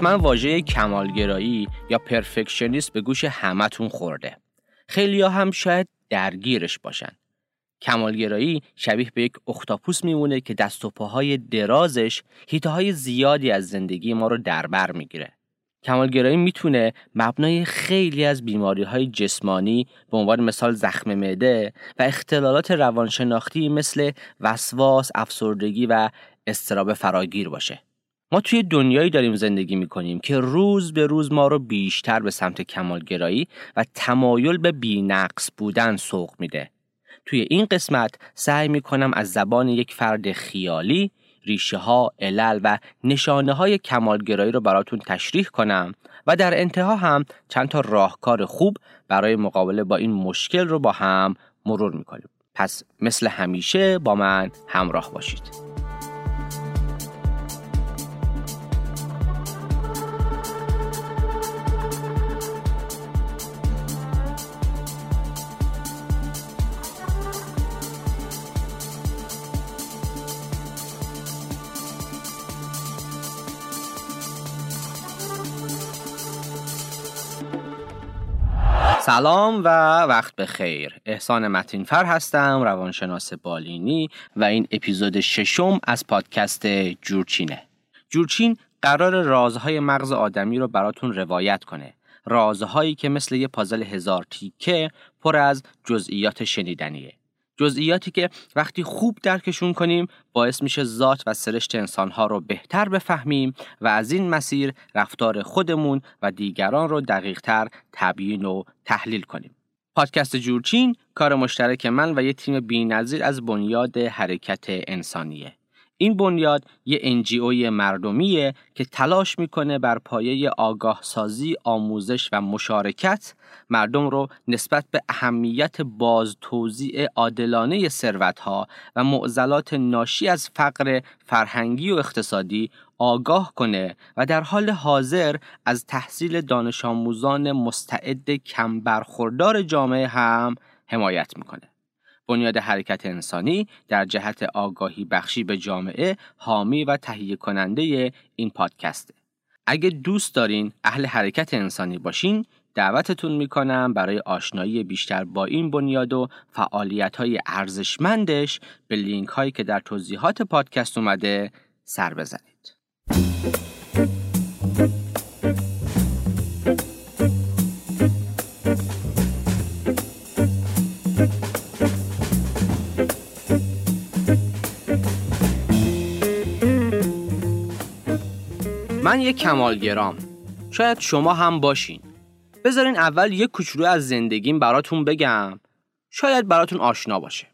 حتما واژه کمالگرایی یا پرفکشنیست به گوش همتون خورده. خیلی هم شاید درگیرش باشن. کمالگرایی شبیه به یک اختاپوس میمونه که دست و پاهای درازش هیته زیادی از زندگی ما رو دربر می‌گیره. کمالگرایی می‌تونه مبنای خیلی از بیماری های جسمانی به عنوان مثال زخم معده و اختلالات روانشناختی مثل وسواس، افسردگی و استراب فراگیر باشه. ما توی دنیایی داریم زندگی می‌کنیم که روز به روز ما رو بیشتر به سمت کمالگرایی و تمایل به بینقص بودن سوق میده. توی این قسمت سعی می‌کنم از زبان یک فرد خیالی ریشه ها، علل و نشانه های کمالگرایی رو براتون تشریح کنم و در انتها هم چند تا راهکار خوب برای مقابله با این مشکل رو با هم مرور می‌کنیم. پس مثل همیشه با من همراه باشید. سلام و وقت بخیر. احسان متینفر هستم روانشناس بالینی و این اپیزود ششم از پادکست جورچینه. جورچین قرار رازهای مغز آدمی رو براتون روایت کنه. رازهایی که مثل یه پازل هزار تیکه پر از جزئیات شنیدنیه. جزئیاتی که وقتی خوب درکشون کنیم باعث میشه ذات و سرشت انسانها رو بهتر بفهمیم و از این مسیر رفتار خودمون و دیگران رو دقیقتر تبیین و تحلیل کنیم. پادکست جورچین کار مشترک من و یه تیم بینظیر از بنیاد حرکت انسانیه. این بنیاد یه انجیوی مردمیه که تلاش می‌کنه بر پایه آگاه سازی، آموزش و مشارکت مردم رو نسبت به اهمیت باز توزیع عادلانه ثروتها و معضلات ناشی از فقر فرهنگی و اقتصادی آگاه کنه و در حال حاضر از تحصیل دانش آموزان مستعد کم برخوردار جامعه هم حمایت می‌کنه. بنیاد حرکت انسانی در جهت آگاهی بخشی به جامعه حامی و تهیه کننده این پادکسته. اگه دوست دارین اهل حرکت انسانی باشین دعوتتون می‌کنم برای آشنایی بیشتر با این بنیاد و فعالیت های ارزشمندش به لینک هایی که در توضیحات پادکست اومده سر بزنید. من یک کمالگرام شاید شما هم باشین بذارین اول یک کوچولو از زندگیم براتون بگم شاید براتون آشنا باشه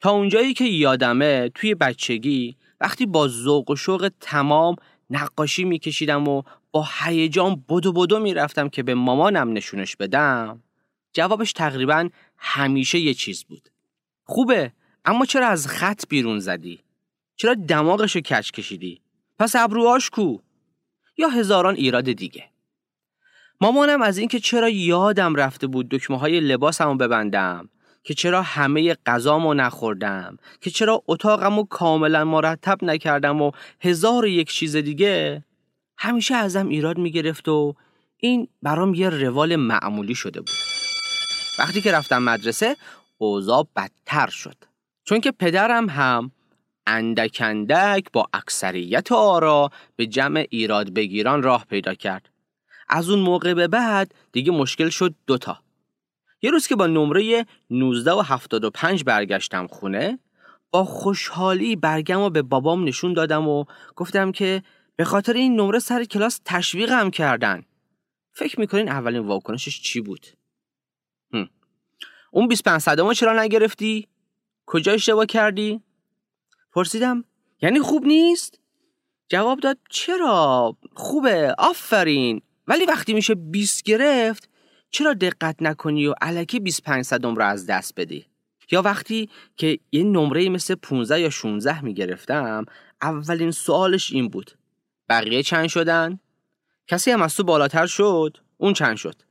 تا اونجایی که یادمه توی بچگی وقتی با ذوق و شوق تمام نقاشی میکشیدم و با هیجان بدو بدو می‌رفتم که به مامانم نشونش بدم جوابش تقریبا همیشه یه چیز بود خوبه اما چرا از خط بیرون زدی؟ چرا دماغشو کچ کشیدی؟ پس ابروهاش کو؟ یا هزاران ایراد دیگه. مامانم از اینکه چرا یادم رفته بود دکمه های لباسمو ببندم که چرا همه غذامو نخوردم که چرا اتاقمو کاملا مرتب نکردم و هزار و یک چیز دیگه همیشه ازم ایراد می‌گرفت و این برام یه روال معمولی شده بود. وقتی که رفتم مدرسه اوضاع بدتر شد. چون که پدرم هم اندک با اکثریت آرا به جمع ایراد بگیران راه پیدا کرد از اون موقع به بعد دیگه مشکل شد دوتا یه روز که با نمره 19 و 75 برگشتم خونه با خوشحالی برگم و به بابام نشون دادم و گفتم که به خاطر این نمره سر کلاس تشویقم کردن فکر می‌کنین اولین واکنشش چی بود؟ هم. اون 25 صدمو چرا نگرفتی؟ کجا اشتباه کردی؟ پرسیدم یعنی خوب نیست؟ جواب داد چرا؟ خوبه آفرین ولی وقتی میشه 20 گرفت چرا دقت نکنی و علکی 25 صدم رو از دست بدی یا وقتی که یه نمره مثل 15 یا 16 می‌گرفتم اولین سوالش این بود بقیه چند شدن؟ کسی هم از تو بالاتر شد؟ اون چند شد؟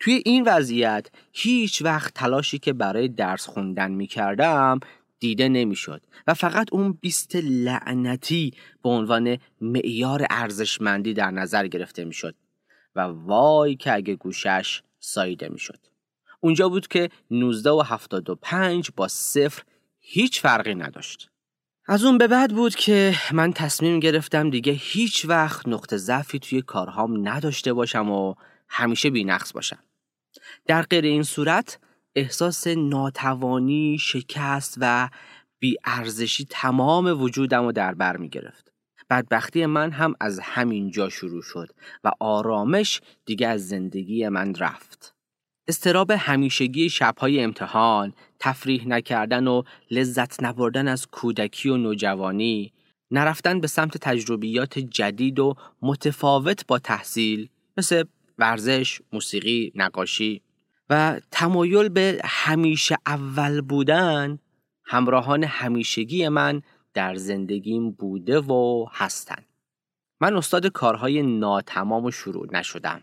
توی این وضعیت هیچ وقت تلاشی که برای درس خوندن می‌کردم دیده نمی‌شد و فقط اون بیست لعنتی به عنوان معیار ارزشمندی در نظر گرفته می‌شد و وای که اگه گوشش ساییده می‌شد. اونجا بود که 19 و 75 با صفر هیچ فرقی نداشت. از اون به بعد بود که من تصمیم گرفتم دیگه هیچ وقت نقطه ضعفی توی کارهام نداشته باشم و همیشه بینقص باشم. در غیر این صورت احساس ناتوانی، شکست و بیارزشی تمام وجودم رو در بر می گرفت. بدبختی من هم از همین جا شروع شد و آرامش دیگه از زندگی من رفت. استراب همیشگی شبهای امتحان، تفریح نکردن و لذت نبردن از کودکی و نوجوانی، نرفتن به سمت تجربیات جدید و متفاوت با تحصیل مثل ورزش، موسیقی، نقاشی و تمایل به همیشه اول بودن همراهان همیشگی من در زندگیم بوده و هستن. من استاد کارهای ناتمام و شروع نشدم.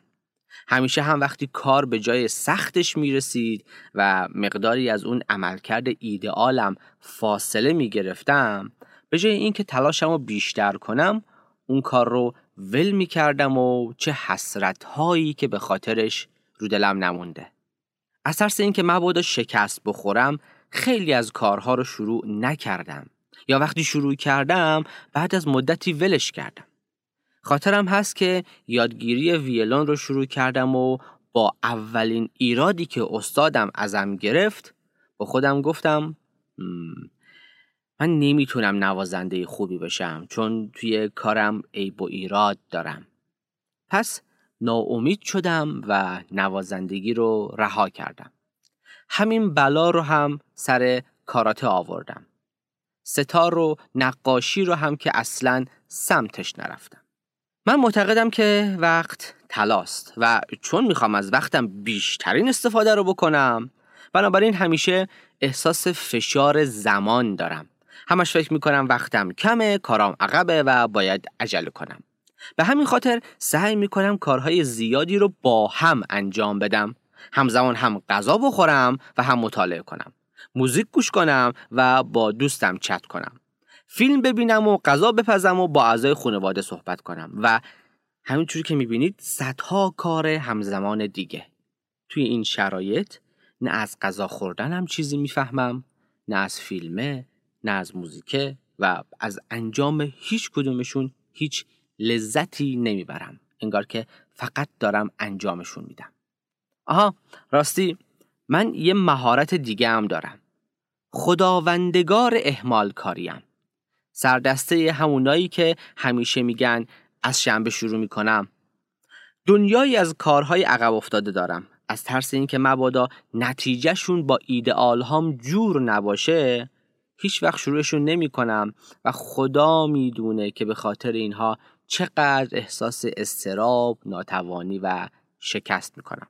همیشه هم وقتی کار به جای سختش می‌رسید و مقداری از اون عملکرد ایدئالم فاصله می‌گرفتم به جای اینکه تلاشم رو بیشتر کنم اون کار رو ول می‌کردم و چه حسرت هایی که به خاطرش رو دلم نمونده. از ترس اینکه مبادا شکست بخورم خیلی از کارها رو شروع نکردم. یا وقتی شروع کردم بعد از مدتی ولش کردم. خاطرم هست که یادگیری ویلون رو شروع کردم و با اولین ایرادی که استادم ازم گرفت با خودم گفتم من نمی‌تونم نوازنده خوبی بشم چون توی کارم عیب و ایراد دارم. پس ناامید شدم و نوازندگی رو رها کردم. همین بلا رو هم سر کاراته آوردم. ستار و نقاشی رو هم که اصلا سمتش نرفتم. من معتقدم که وقت تلاست و چون می‌خوام از وقتم بیشترین استفاده رو بکنم بنابراین همیشه احساس فشار زمان دارم. همش فکر می‌کنم وقتم کمه کارام عقبه و باید عجله کنم. به همین خاطر سعی می‌کنم کارهای زیادی رو با هم انجام بدم. همزمان هم غذا بخورم و هم مطالعه کنم. موزیک گوش کنم و با دوستم چت کنم. فیلم ببینم و غذا بپزم و با اعضای خانواده صحبت کنم و همینجوری که می‌بینید صدها کار همزمان دیگه. توی این شرایط نه از غذا خوردنم چیزی می‌فهمم نه از فیلمه نه از موزیکه و از انجام هیچ کدومشون هیچ لذتی نمی‌برم. انگار که فقط دارم انجامشون میدم. آها راستی من یه مهارت دیگه هم دارم. خداوندگار احمال کاریم. سردسته همونایی که همیشه میگن از شنبه شروع می‌کنم. دنیایی از کارهای عقب افتاده دارم. از ترس اینکه مبادا نتیجهشون با ایدئال هم جور نباشه هیچ وقت شروعشون نمی کنم و خدا می‌دونه که به خاطر اینها چقدر احساس استراب، ناتوانی و شکست می‌کنم.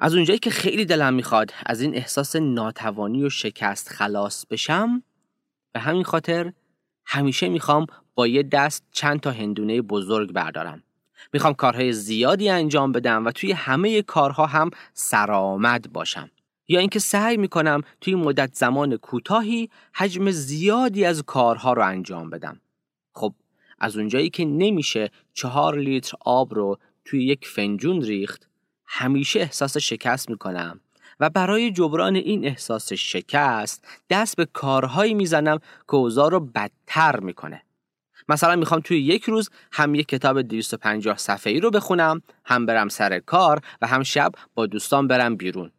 از اونجایی که خیلی دلم می‌خواد از این احساس ناتوانی و شکست خلاص بشم به همین خاطر همیشه می‌خوام با یه دست چند تا هندونه بزرگ بردارم. می‌خوام کارهای زیادی انجام بدم و توی همه کارها هم سرآمد باشم. یا اینکه سعی می‌کنم توی مدت زمان کوتاهی حجم زیادی از کارها رو انجام بدم. خب از اونجایی که نمیشه چهار لیتر آب رو توی یک فنجون ریخت همیشه احساس شکست می‌کنم و برای جبران این احساس شکست دست به کارهایی می‌زنم که اوضاع رو بدتر می‌کنه. مثلا می‌خوام توی یک روز هم یک کتاب 250 صفحه‌ای رو بخونم هم برم سر کار و هم شب با دوستان برم بیرون.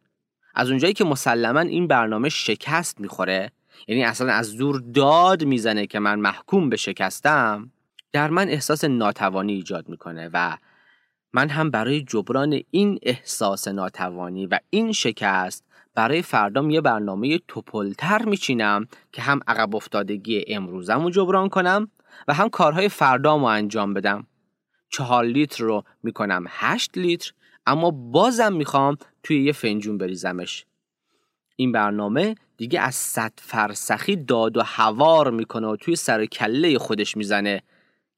از اونجایی که مسلما این برنامه شکست می‌خوره یعنی اصلا از دور داد می‌زنه که من محکوم به شکستم در من احساس ناتوانی ایجاد می‌کنه و من هم برای جبران این احساس ناتوانی و این شکست برای فردام یه برنامه توپلتر میچینم که هم عقب افتادگی امروزم رو جبران کنم و هم کارهای فردام رو انجام بدم. چهار لیتر رو می‌کنم هشت لیتر اما بازم می‌خوام توی یه فنجون بریزمش. این برنامه دیگه از صد فرسخی داد و هوار می‌کنه و توی سر کله خودش می‌زنه.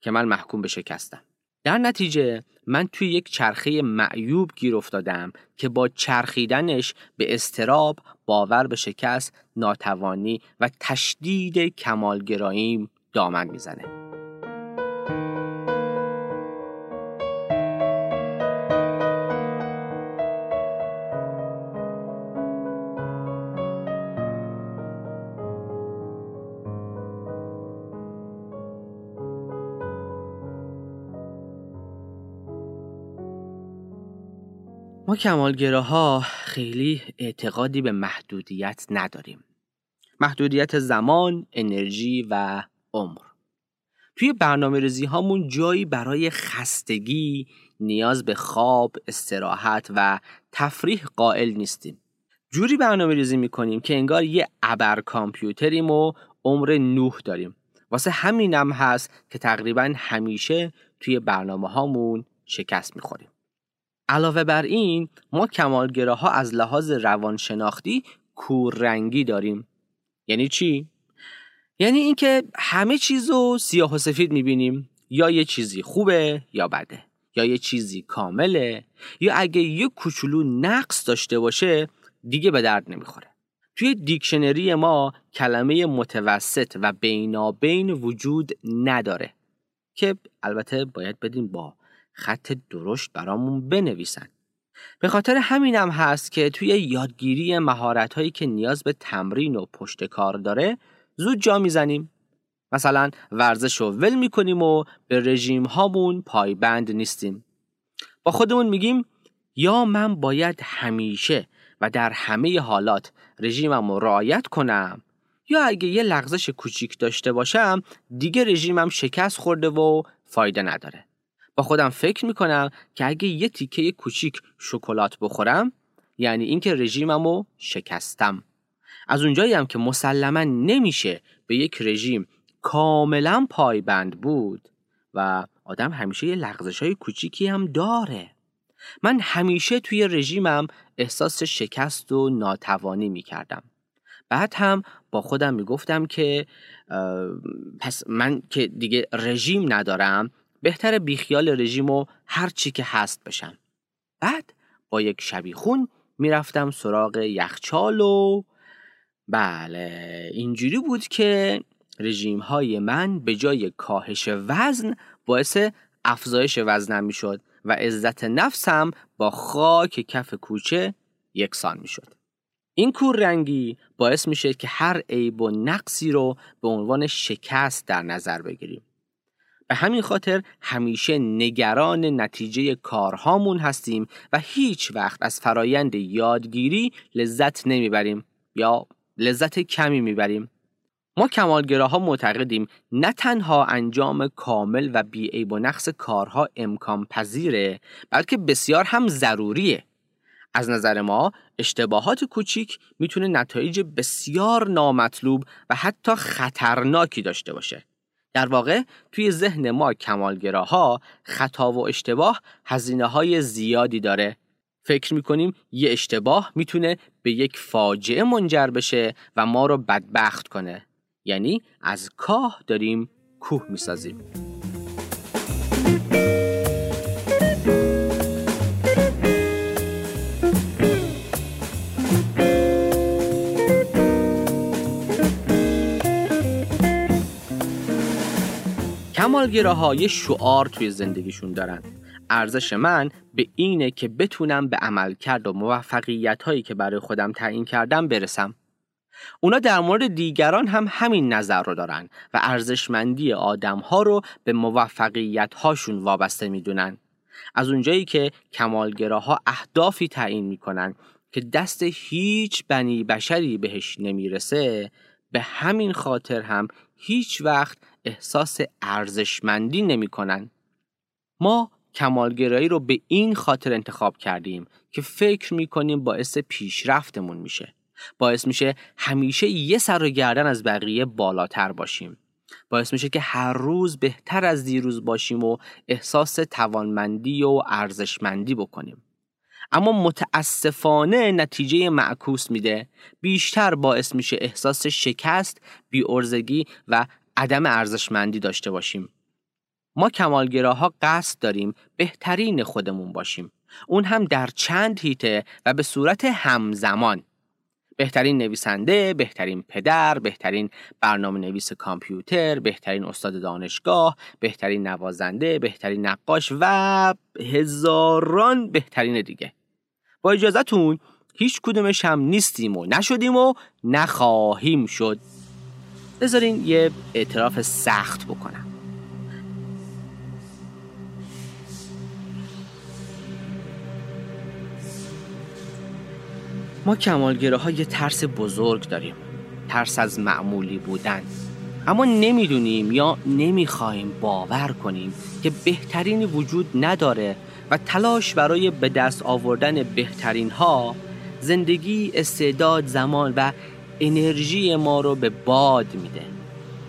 که من محکوم به شکستم. در نتیجه من توی یک چرخه معیوب گیر افتادم که با چرخیدنش به استراب باور به شکست ناتوانی و تشدید کمالگراییم دامن می‌زنه. ما کمالگراها خیلی اعتقادی به محدودیت نداریم. محدودیت زمان، انرژی و عمر. توی برنامه ریزی هامون جایی برای خستگی، نیاز به خواب، استراحت و تفریح قائل نیستیم. جوری برنامه ریزی می‌کنیم که انگار یه ابر کامپیوتریم و عمر نوح داریم. واسه همینم هست که تقریبا همیشه توی برنامه هامون شکست می‌خوریم. علاوه بر این ما کمالگراها از لحاظ روانشناختی کوررنگی داریم. یعنی چی؟ یعنی اینکه همه چیز رو سیاه و سفید می‌بینیم. یا یه چیزی خوبه یا بده. یا یه چیزی کامله. یا اگه یه کوچولو نقص داشته باشه دیگه به درد نمی‌خوره. توی دیکشنری ما کلمه متوسط و بینابین وجود نداره. که البته باید بدیم با خط درشت برامون بنویسن. به خاطر همینم هست که توی یادگیری مهارت هایی که نیاز به تمرین و پشت کار داره زود جا می‌زنیم. مثلا ورزش رو ول می‌کنیم و به رژیم هامون پایبند نیستیم. با خودمون میگیم یا من باید همیشه و در همه حالات رژیمم رو رعایت کنم یا اگه یه لغزش کوچیک داشته باشم دیگه رژیمم شکست خورده و فایده نداره. با خودم فکر می‌کنم که اگه یه تیکه کوچیک شکلات بخورم یعنی اینکه رژیممو شکستم. از اونجایی هم که مسلما نمیشه به یک رژیم کاملا پایبند بود و آدم همیشه یه لغزش های کوچیکی هم داره. من همیشه توی رژیمم احساس شکست و ناتوانی می‌کردم. بعد هم با خودم می‌گفتم که پس من که دیگه رژیم ندارم بهتر بیخیال رژیم و هر چی که هست بشم بعد با یک شبیخون می‌رفتم سراغ یخچال و بله اینجوری بود که رژیم های من به جای کاهش وزن باعث افزایش وزنم می‌شد و عزت نفسم با خاک کف کوچه یکسان می‌شد. این کور رنگی باعث میشه که هر عیب و نقصی رو به عنوان شکست در نظر بگیریم. به همین خاطر همیشه نگران نتیجه کارهامون هستیم و هیچ وقت از فرایند یادگیری لذت نمی‌بریم یا لذت کمی می‌بریم. ما کمالگراها معتقدیم نه تنها انجام کامل و بیعیب و نقص کارها امکان پذیره بلکه بسیار هم ضروریه. از نظر ما اشتباهات کوچیک می‌تونه نتایج بسیار نامطلوب و حتی خطرناکی داشته باشه. در واقع توی ذهن ما کمالگراها خطا و اشتباه هزینه های زیادی داره. فکر می‌کنیم یه اشتباه می‌تونه به یک فاجعه منجر بشه و ما رو بدبخت کنه. یعنی از کاه داریم کوه می‌سازیم. کمالگراها یه شعار توی زندگیشون دارن. ارزش من به اینه که بتونم به عمل کرد و موفقیت هایی که برای خودم تعیین کردم برسم. اونا در مورد دیگران هم همین نظر رو دارن و ارزشمندی آدم ها رو به موفقیت هاشون وابسته می‌دونن. از اونجایی که کمالگراها اهدافی تعیین می‌کنن که دست هیچ بنی بشری بهش نمی‌رسه به همین خاطر هم هیچ وقت احساس ارزشمندی نمی‌کنن. ما کمالگرایی رو به این خاطر انتخاب کردیم که فکر می‌کنیم باعث پیشرفتمون میشه. باعث میشه همیشه یه سر و گردن از بقیه بالاتر باشیم. باعث میشه که هر روز بهتر از دیروز باشیم و احساس توانمندی و ارزشمندی بکنیم. اما متاسفانه نتیجه معکوس میده بیشتر باعث میشه احساس شکست، بیارزگی و عدم ارزشمندی داشته باشیم ما کمالگراها قصد داریم بهترین خودمون باشیم اون هم در چند هیته و به صورت همزمان بهترین نویسنده، بهترین پدر، بهترین برنامه نویس کامپیوتر، بهترین استاد دانشگاه، بهترین نوازنده، بهترین نقاش و هزاران بهترین دیگه. با اجازهتون هیچ کدومش هم نیستیم و نشدیم و نخواهیم شد. بذارین یه اعتراف سخت بکنم. ما کمالگره ها یه ترس بزرگ داریم ترس از معمولی بودن اما نمی‌دونیم یا نمی‌خواهیم باور کنیم که بهترین وجود نداره و تلاش برای به دست آوردن بهترین ها زندگی استعداد زمان و انرژی ما رو به باد میده.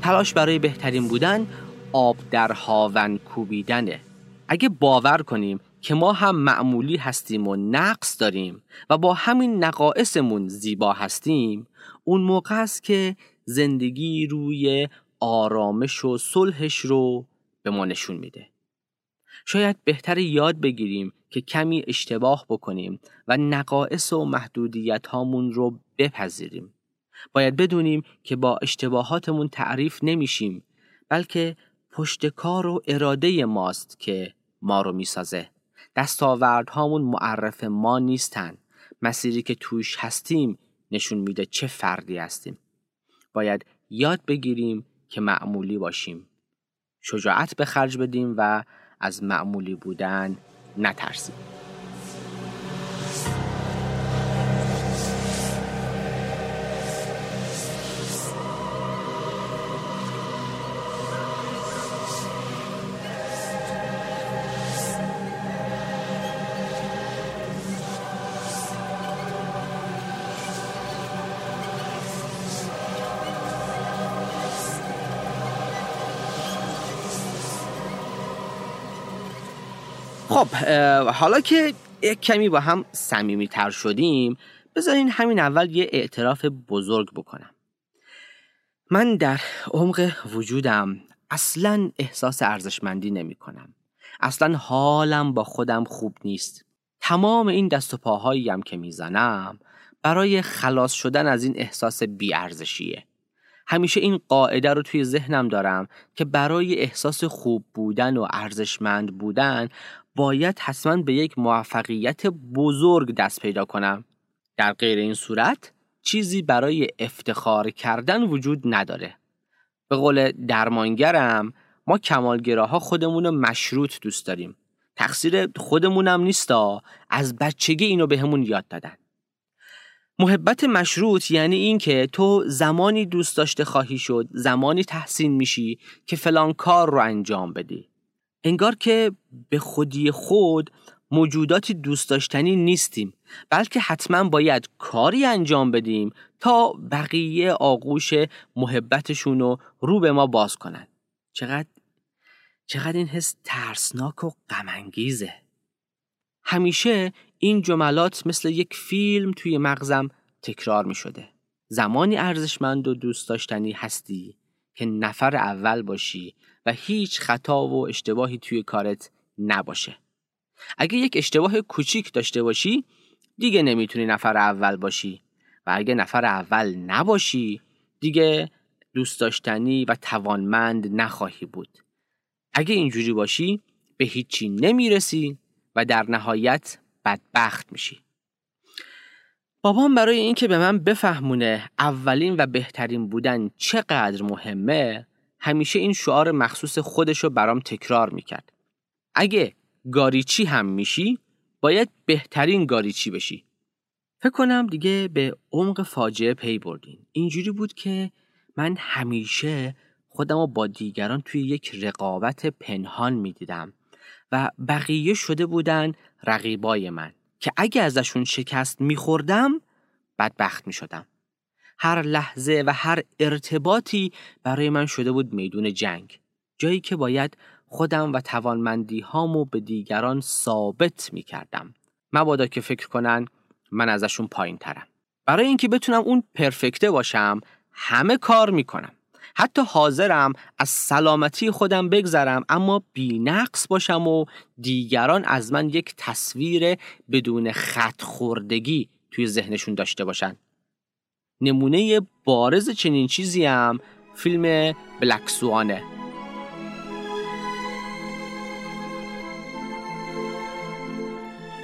تلاش برای بهترین بودن آب در هاون کوبیدنه. اگه باور کنیم که ما هم معمولی هستیم و نقص داریم و با همین نقائصمون زیبا هستیم اون موقع است که زندگی روی آرامش و صلحش رو به ما نشون میده. شاید بهتر یاد بگیریم که کمی اشتباه بکنیم و نقائص و محدودیت هامون رو بپذیریم. باید بدونیم که با اشتباهاتمون تعریف نمیشیم بلکه پشت کار و اراده ماست که ما رو می‌سازه. دستاوردهامون معرف ما نیستن. مسیری که توش هستیم نشون میده چه فردی هستیم. باید یاد بگیریم که معمولی باشیم. شجاعت به خرج بدیم و از معمولی بودن نترسیم. حالا که یک کمی با هم تر شدیم بذارین همین اول یه اعتراف بزرگ بکنم. من در عمق وجودم اصلا احساس ارزشمندی نمی کنم اصلا حالم با خودم خوب نیست. تمام این دست و پاهایی که می‌زنم برای خلاص شدن از این احساس بیارزشیه. همیشه این قاعده رو توی ذهنم دارم که برای احساس خوب بودن و ارزشمند بودن باید حتما به یک موفقیت بزرگ دست پیدا کنم. در غیر این صورت چیزی برای افتخار کردن وجود نداره. به قول درمانگرم ما کمالگراها خودمون رو مشروط دوست داریم. تقصیر خودمونم نیستا از بچگی اینو بهمون به یاد دادن. محبت مشروط یعنی این که تو زمانی دوست داشته خواهی شد زمانی تحسین میشی که فلان کار رو انجام بدی. انگار که به خودی خود موجوداتی دوست داشتنی نیستیم بلکه حتما باید کاری انجام بدیم تا بقیه آغوش محبتشون رو رو به ما باز کنن. چقدر چقدر این حس ترسناک و غمانگیزه. همیشه این جملات مثل یک فیلم توی مغزم تکرار می شده زمانی ارزشمند و دوست داشتنی هستی که نفر اول باشی و هیچ خطا و اشتباهی توی کارت نباشه. اگه یک اشتباه کوچیک داشته باشی دیگه نمی‌تونی نفر اول باشی. و اگه نفر اول نباشی دیگه دوست داشتنی و توانمند نخواهی بود. اگه اینجوری باشی به هیچی نمی‌رسی و در نهایت بدبخت میشی. بابام برای اینکه به من بفهمونه اولین و بهترین بودن چقدر مهمه همیشه این شعار مخصوص خودش رو برام تکرار می‌کرد. اگه گاریچی هم میشی باید بهترین گاریچی بشی. فکر کنم دیگه به عمق فاجعه پی بردین. اینجوری بود که من همیشه خودم رو با دیگران توی یک رقابت پنهان می‌دیدم و بقیه شده بودن رقیبای من که اگه ازشون شکست میخوردم بدبخت می‌شدم. هر لحظه و هر ارتباطی برای من شده بود میدون جنگ. جایی که باید خودم و توانمندی هامو به دیگران ثابت می کردم مبادا که فکر کنن من ازشون پایین ترم برای اینکه بتونم اون پرفکته باشم همه کار می‌کنم. حتی حاضرم از سلامتی خودم بگذرم اما بینقص باشم و دیگران از من یک تصویر بدون خط خوردگی توی ذهنشون داشته باشن. نمونه بارز چنین چیزی هم فیلم بلکسوانه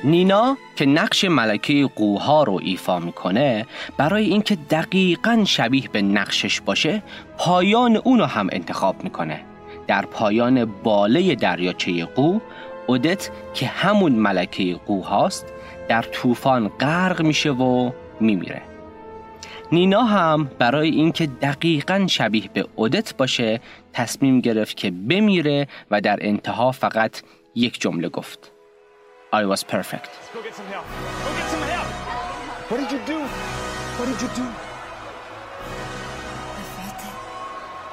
نینا که نقش ملکه قوها رو ایفا می‌کنه برای اینکه دقیقا شبیه به نقشش باشه پایان اونو هم انتخاب می‌کنه. در پایان باله دریاچه قو اودت که همون ملکه قو هاست در طوفان غرق میشه و میمیره. نینا هم برای اینکه دقیقا شبیه به اودت باشه تصمیم گرفت که بمیره و در انتها فقط یک جمله گفت. I was perfect.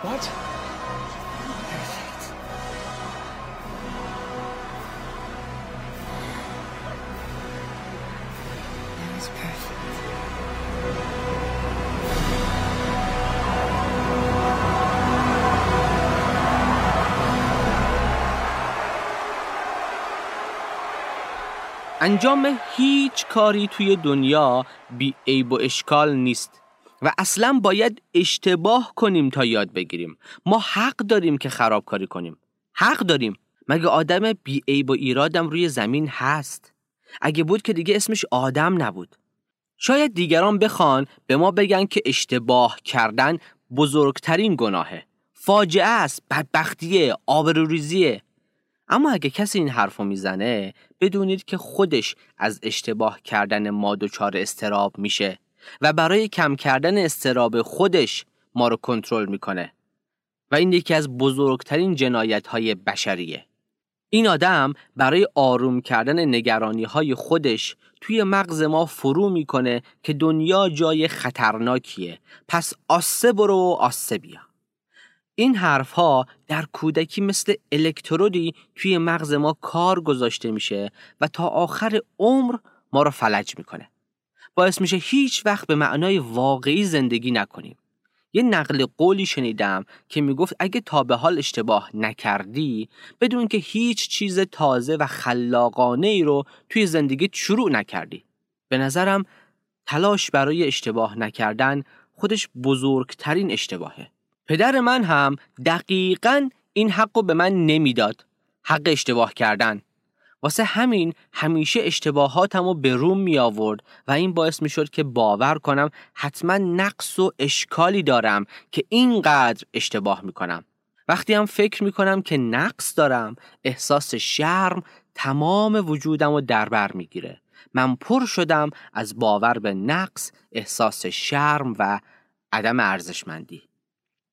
What? انجام هیچ کاری توی دنیا بی عیب و اشکال نیست. و اصلا باید اشتباه کنیم تا یاد بگیریم. ما حق داریم که خرابکاری کنیم. حق داریم. مگه آدم بی عیب و ایرادم روی زمین هست؟ اگه بود که دیگه اسمش آدم نبود. شاید دیگران بخوان به ما بگن که اشتباه کردن بزرگترین گناهه. فاجعه است بدبختیه آبروریزیه. اما اگه کسی این حرفو می‌زنه بدونید که خودش از اشتباه کردن ما دچار استراب میشه و برای کم کردن استراب خودش ما رو کنترل می‌کنه و این یکی از بزرگترین جنایت های بشریه. این آدم برای آروم کردن نگرانی های خودش توی مغز ما فرو می‌کنه که دنیا جای خطرناکیه. پس آسه برو و آسه بیا. این حرف ها در کودکی مثل الکترودی توی مغز ما کار گذاشته میشه و تا آخر عمر ما رو فلج می‌کنه. باعث میشه هیچ وقت به معنای واقعی زندگی نکنیم. یه نقل قولی شنیدم که می‌گفت اگه تا به حال اشتباه نکردی بدون که هیچ چیز تازه و خلاقانه ای رو توی زندگی شروع نکردی. به نظرم تلاش برای اشتباه نکردن خودش بزرگترین اشتباهه. پدر من هم دقیقا این حق رو به من نمی‌داد حق اشتباه کردن واسه همین همیشه اشتباهاتم رو به روم می آورد و این باعث می شد که باور کنم حتما نقص و اشکالی دارم که اینقدر اشتباه می کنم. وقتی هم فکر می کنم که نقص دارم احساس شرم تمام وجودم رو دربر می گیره. من پر شدم از باور به نقص، احساس شرم و عدم ارزشمندی.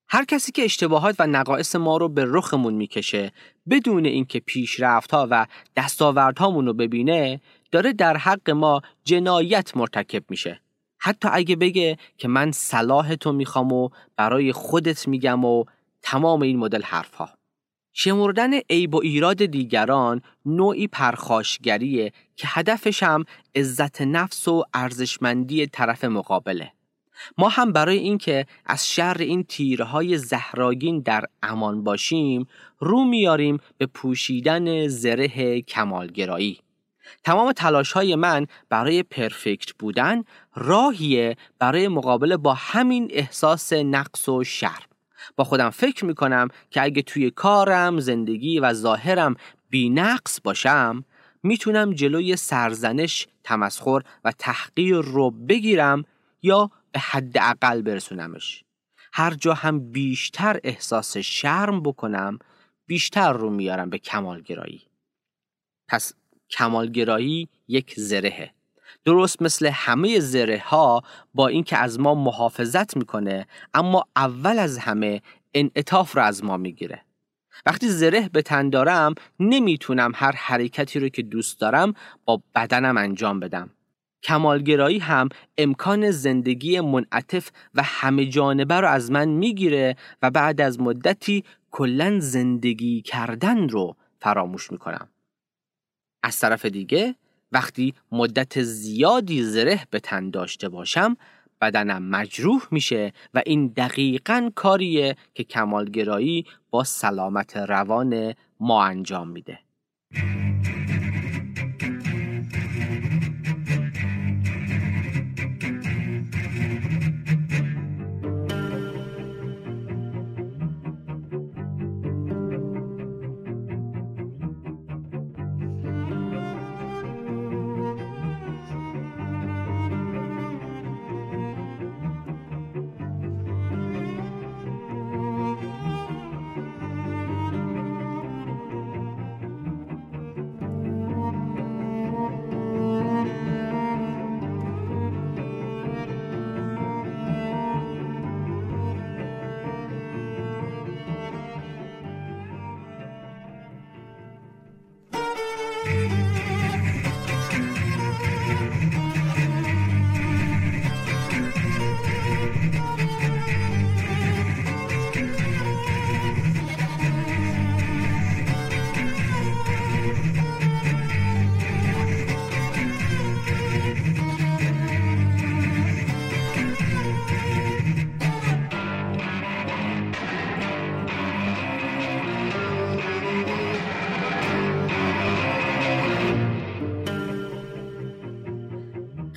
هر کسی که اشتباهات و نقایص ما رو به رخمون می‌کشه بدون اینکه پیشرفتها و دستاوردهامون رو ببینه داره در حق ما جنایت مرتکب میشه. حتی اگه بگه که من صلاح تو می‌خوام و برای خودت میگم و تمام این مدل حرفها. شمردن عیب و ایراد دیگران نوعی پرخاشگریه که هدفش هم عزت نفس و ارزشمندی طرف مقابله. ما هم برای اینکه از شر این تیرهای زهراگین در امان باشیم رو میاریم به پوشیدن زره کمالگرایی. تمام تلاش های من برای پرفکت بودن راهیه برای مقابله با همین احساس نقص و شر. با خودم فکر می‌کنم که اگه توی کارم، زندگی و ظاهرم بی نقص باشم می‌تونم جلوی سرزنش، تمسخر و تحقیر رو بگیرم یا به حد اقل برسونمش. هر جا هم بیشتر احساس شرم بکنم بیشتر رو میارم به کمالگرایی. پس کمالگرایی یک زرهه. درست مثل همه زره ها با اینکه از ما محافظت می‌کنه اما اول از همه انعطاف رو از ما می‌گیره. وقتی زره به تن دارم نمی‌تونم هر حرکتی رو که دوست دارم با بدنم انجام بدم. کمالگرایی هم امکان زندگی منعطف و همه جانبه رو از من می‌گیره و بعد از مدتی کلا زندگی کردن رو فراموش می‌کنم. از طرف دیگه وقتی مدت زیادی زره به تن داشته باشم بدنم مجروح میشه و این دقیقا کاریه که کمالگرایی با سلامت روان ما انجام میده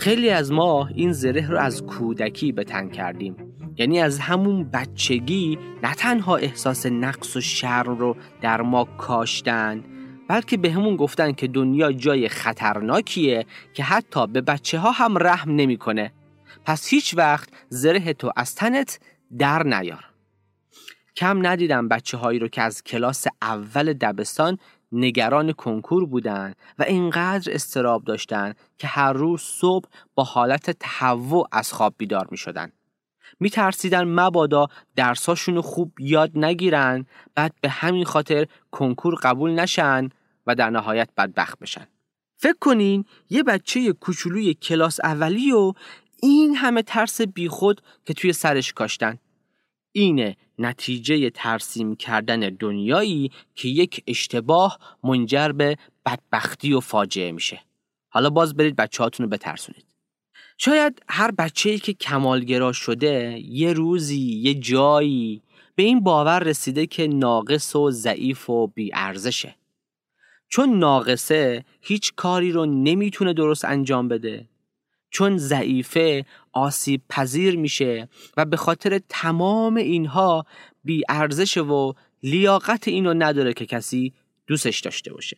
خیلی از ما این زره رو از کودکی به تن کردیم یعنی از همون بچگی نه تنها احساس نقص و شرم رو در ما کاشتن بلکه به همون گفتن که دنیا جای خطرناکیه که حتی به بچه ها هم رحم نمی‌کنه. پس هیچ وقت زره تو از تنت در نیار کم ندیدم بچه هایی رو که از کلاس اول دبستان نگران کنکور بودند و اینقدر استراب داشتند که هر روز صبح با حالت تهوع از خواب بیدار می شدن. می ترسیدن مبادا درساشون خوب یاد نگیرن بعد به همین خاطر کنکور قبول نشن و در نهایت بدبخت بشن. فکر کنین یه بچه کوچولوی کلاس اولی و این همه ترس بیخود که توی سرش کاشتن. اینه نتیجه ترسیم کردن دنیایی که یک اشتباه منجر به بدبختی و فاجعه میشه. حالا باز برید بچه هاتون رو بترسونید. شاید هر بچه‌ای که کمالگرا شده یه روزی یه جایی به این باور رسیده که ناقص و ضعیف و بیارزشه. چون ناقصه هیچ کاری رو نمی‌تونه درست انجام بده. چون ضعیفه آسیب پذیر میشه و به خاطر تمام اینها بی ارزش و لیاقت اینو نداره که کسی دوستش داشته باشه.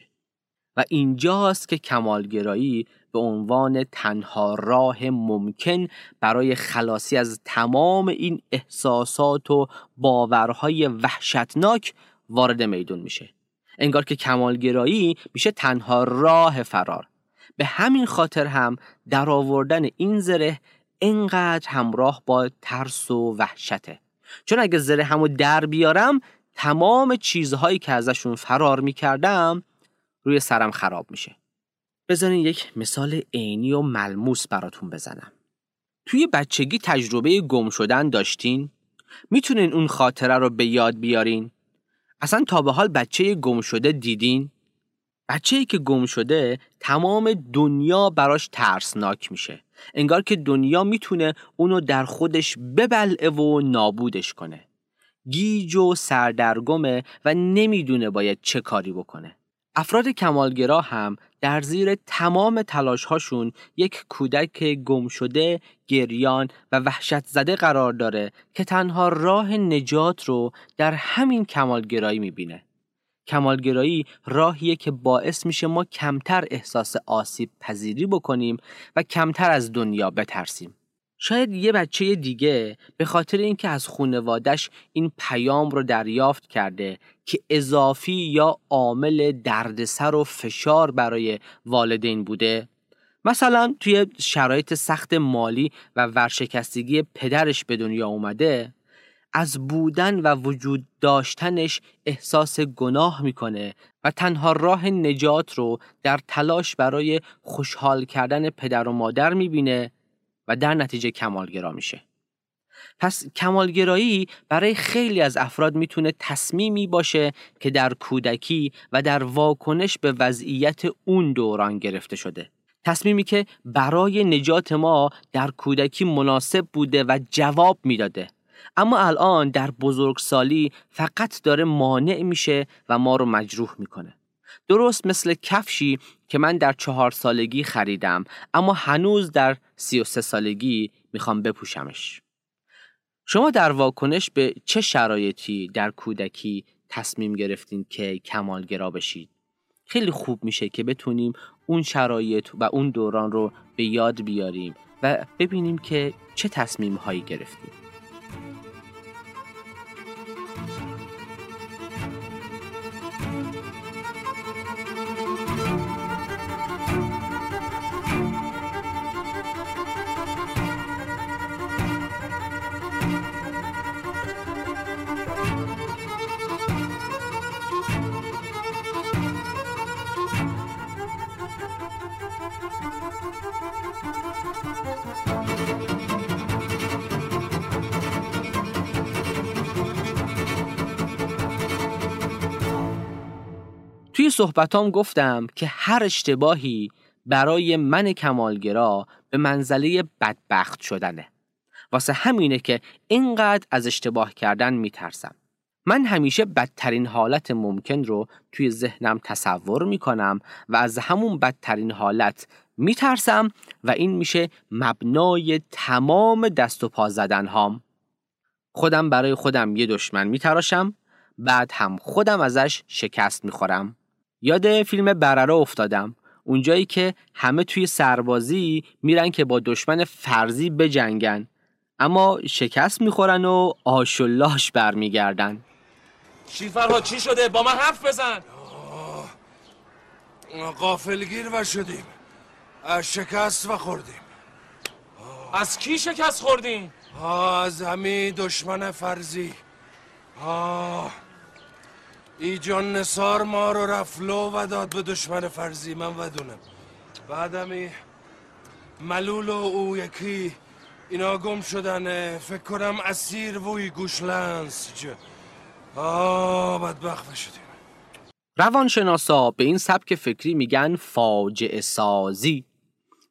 و اینجاست که کمالگرایی به عنوان تنها راه ممکن برای خلاصی از تمام این احساسات و باورهای وحشتناک وارد میدون میشه. انگار که کمالگرایی میشه تنها راه فرار. به همین خاطر هم در آوردن این زره انقدر همراه با ترس و وحشته چون اگه زره همو در بیارم تمام چیزهایی که ازشون فرار می‌کردم روی سرم خراب میشه بذارین یک مثال عینی و ملموس براتون بزنم توی بچگی تجربه گم شدن داشتین؟ می‌تونین اون خاطره رو به یاد بیارین؟ اصلا تا به حال بچه گم شده دیدین؟ بچه ای که گم شده تمام دنیا براش ترسناک میشه. انگار که دنیا می‌تونه اونو در خودش ببلعه و نابودش کنه. گیج و سردرگمه و نمی‌دونه باید چه کاری بکنه. افراد کمالگرا هم در زیر تمام تلاش هاشون یک کودک گم شده، گریان و وحشت زده قرار داره که تنها راه نجات رو در همین کمالگرایی می‌بینه. کمالگرایی راهیه که باعث میشه ما کمتر احساس آسیب پذیری بکنیم و کمتر از دنیا بترسیم. شاید یه بچه دیگه به خاطر اینکه از خونوادش این پیام رو دریافت کرده که اضافی یا عامل دردسر و فشار برای والدین بوده مثلا توی شرایط سخت مالی و ورشکستگی پدرش به دنیا اومده از بودن و وجود داشتنش احساس گناه می‌کنه و تنها راه نجات رو در تلاش برای خوشحال کردن پدر و مادر می‌بینه و در نتیجه کمالگرا میشه. پس کمالگرایی برای خیلی از افراد می‌تونه تصمیمی باشه که در کودکی و در واکنش به وضعیت اون دوران گرفته شده. تصمیمی که برای نجات ما در کودکی مناسب بوده و جواب می‌داده اما الان در بزرگسالی فقط داره مانع میشه و ما رو مجروح می‌کنه. درست مثل کفشی که من در چهار سالگی خریدم اما هنوز در سی و سه سالگی می‌خوام بپوشمش. شما در واکنش به چه شرایطی در کودکی تصمیم گرفتین که کمالگرا بشید؟ خیلی خوب میشه که بتونیم اون شرایط و اون دوران رو به یاد بیاریم و ببینیم که چه تصمیم هایی گرفتیم. صحبتام گفتم که هر اشتباهی برای من کمالگرا به منزله بدبخت شدنه. واسه همینه که اینقدر از اشتباه کردن میترسم. من همیشه بدترین حالت ممکن رو توی ذهنم تصور می‌کنم و از همون بدترین حالت میترسم و این میشه مبنای تمام دست و پا زدن هام خودم برای خودم یه دشمن میتراشم بعد هم خودم ازش شکست می‌خورم. یاد فیلم برره افتادم. اونجایی که همه توی سربازی میرن که با دشمن فرضی بجنگن. اما شکست می‌خورن و آشلاش برمیگردن. شیفرها چی شده؟ با من حرف بزن. قافلگیر و شدیم. شکست و خوردیم. از کی شکست خوردیم؟ از همین دشمن فرضی. آه. ای جان نصار ما رو رفلو و داد به دشمن فرضی من ودونم بعدمی ملول و او یکی اینا گم شدن. فکر کنم اسیر وی گوشلنس جه آه بدبخت شدیم روانشناسا به این سبک فکری میگن فاجعه سازی.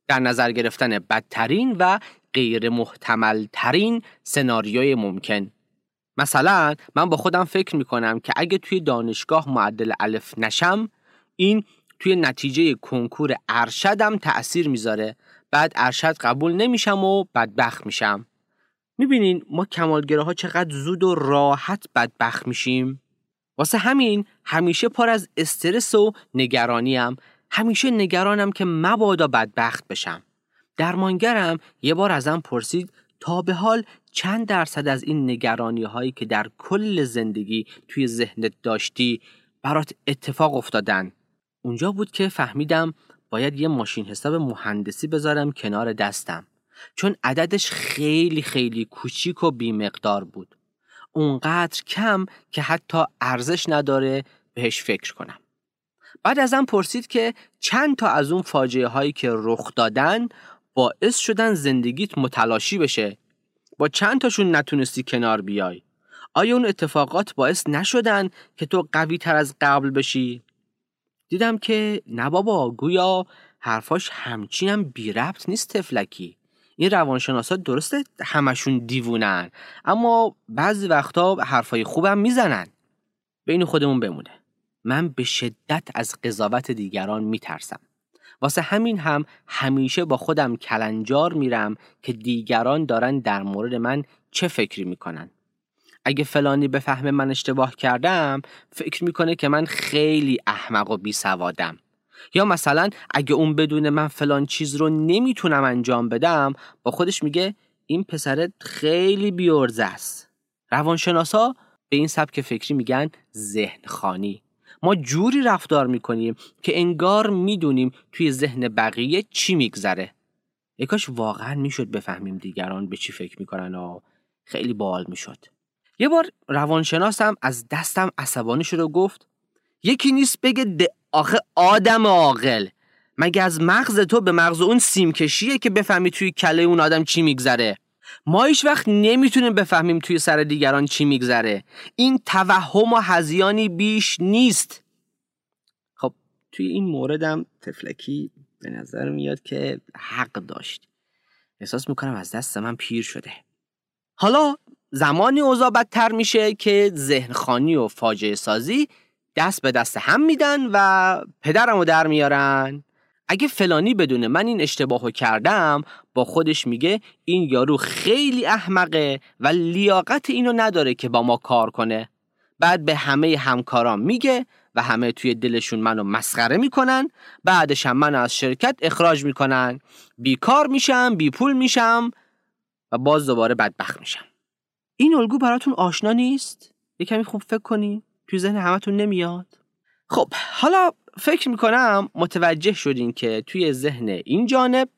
در نظر گرفتن بدترین و غیر محتمل ترین سناریوی ممکن. مثلا من با خودم فکر می‌کنم که اگه توی دانشگاه معدل الف نشم این توی نتیجه کنکور ارشدم تأثیر می‌ذاره. بعد ارشد قبول نمیشم و بدبخت میشم. می‌بینین ما کمالگره ها چقدر زود و راحت بدبخت میشیم؟ واسه همین همیشه پر از استرس و نگرانیم. همیشه نگرانم که مبادا بدبخت بشم. درمانگرم یه بار ازم پرسید تا به حال چند درصد از این نگرانی هایی که در کل زندگی توی ذهنت داشتی برات اتفاق افتادن. اونجا بود که فهمیدم باید یه ماشین حساب مهندسی بذارم کنار دستم. چون عددش خیلی خیلی کوچیک و بیمقدار بود. اونقدر کم که حتی ارزش نداره بهش فکر کنم. بعد ازم پرسید که چند تا از اون فاجعه هایی که رخ دادن باعث شدن زندگیت متلاشی بشه. با چند تاشون نتونستی کنار بیای. آیا اون اتفاقات باعث نشدن که تو قوی تر از قبل بشی؟ دیدم که نه بابا گویا حرفاش همچینم بی ربط نیست تفلکی. این روانشناسا درسته همشون دیوونن اما بعضی وقتا حرفای خوبم می‌زنن. بین خودمون بمونه. من به شدت از قضاوت دیگران میترسم. واسه همین هم همیشه با خودم کلنجار میرم که دیگران دارن در مورد من چه فکری می‌کنن. اگه فلانی به فهم من اشتباه کردم فکر می‌کنه که من خیلی احمق و بی سوادم یا مثلا اگه اون بدون من فلان چیز رو نمی‌تونم انجام بدم با خودش میگه این پسرت خیلی بیورزه است. روانشناسا به این سبک فکری میگن ذهن خانی ما جوری رفتار می‌کنیم که انگار می‌دونیم توی ذهن بقیه چی میگذره. یکاش واقعا می‌شد بفهمیم دیگران به چی فکر می‌کنن و خیلی بال می‌شد. یه بار روانشناسم از دستم عصبانی شد و گفت یکی نیست بگه آخه آدم عاقل. مگه از مغز تو به مغز اون سیمکشیه که بفهمی توی کله اون آدم چی میگذره؟ ما هیچ وقت نمی‌تونیم بفهمیم توی سر دیگران چی میگذره. این توهم و هزیانی بیش نیست. خب توی این موردم تفلکی به نظر میاد که حق داشت. احساس می‌کنم از دست من پیر شده. حالا زمانی اوضاع بدتر میشه که ذهنخانی و فاجعه سازی دست به دست هم میدن و پدرمو در میارن. اگه فلانی بدونه من این اشتباهو کردم با خودش میگه این یارو خیلی احمقه و لیاقت اینو نداره که با ما کار کنه. بعد به همه همکاران میگه و همه توی دلشون منو مسخره می‌کنن. بعدش هم منو از شرکت اخراج می‌کنن. بیکار میشم بی پول میشم و باز دوباره بدبخت میشم. این الگو براتون آشنا نیست؟ یه کمی خوب فکر کنی؟ توی ذهن همتون نمیاد؟ خب حالا فکر می‌کنم متوجه شدین که توی ذهن این جانب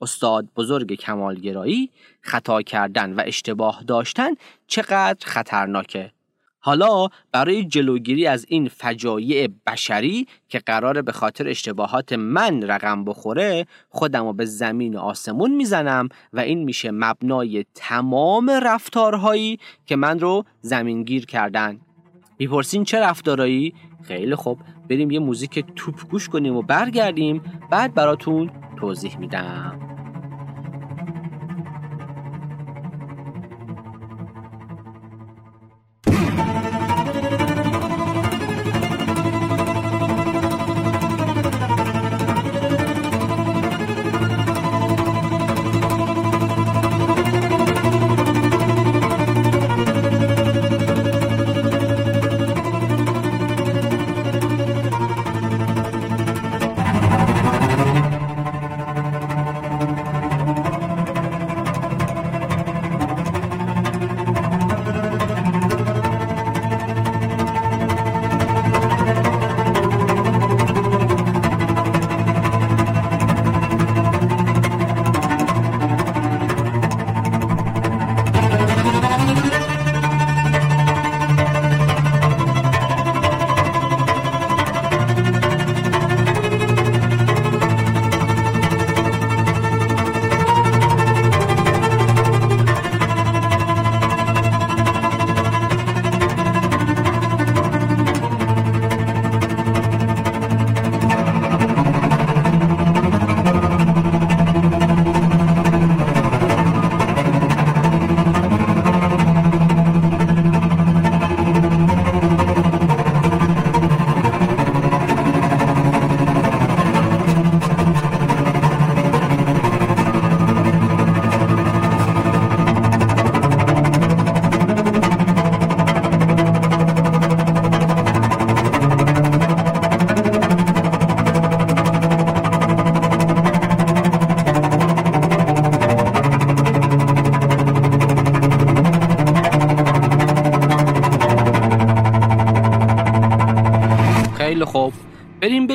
استاد بزرگ کمالگرایی خطا کردن و اشتباه داشتن چقدر خطرناکه حالا برای جلوگیری از این فجایع بشری که قراره به خاطر اشتباهات من رقم بخوره خودم رو به زمین و آسمون می‌زنم و این میشه مبنای تمام رفتارهایی که من رو زمینگیر کردن می‌پرسین چه رفتارهایی؟ خیلی خوب. بریم یه موزیک توپ گوش کنیم و برگردیم. بعد براتون توضیح میدم.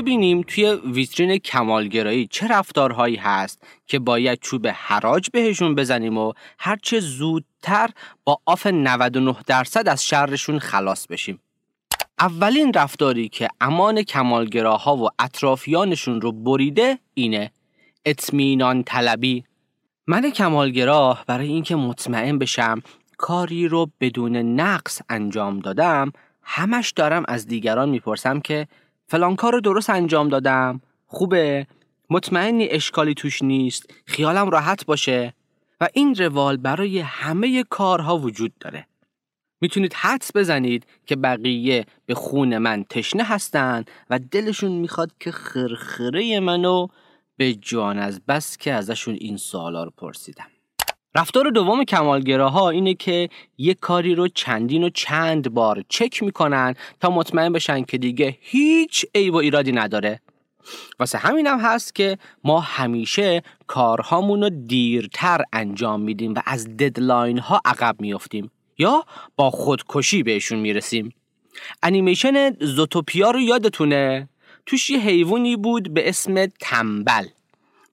ببینیم توی ویترین کمالگرایی چه رفتارهایی هست که باید چوب حراج بهشون بزنیم و هرچه زودتر با آف 99 درصد از شرشون خلاص بشیم. اولین رفتاری که امان کمالگراها و اطرافیانشون رو بریده اینه. اطمینان طلبی. من کمالگراه برای اینکه مطمئن بشم کاری رو بدون نقص انجام دادم همش دارم از دیگران می‌پرسم که فلان کار رو درست انجام دادم. خوبه. مطمئنی اشکالی توش نیست. خیالم راحت باشه. و این روال برای همه کارها وجود داره. می‌تونید حدس بزنید که بقیه به خون من تشنه هستن و دلشون می‌خواد که خرخره منو به جان از بس که ازشون این سوالا رو پرسیدم. رفتار دوم کمالگراها اینه که یه کاری رو چندین و چند بار چک می‌کنن تا مطمئن بشن که دیگه هیچ عیب و ایرادی نداره. واسه همینم هم هست که ما همیشه کارهامون رو دیرتر انجام میدیم و از ددلاین ها عقب میافتیم یا با خودکشی بهشون می‌رسیم. انیمیشن زوتوپیا رو یادتونه؟ توش یه حیوانی بود به اسم تنبل.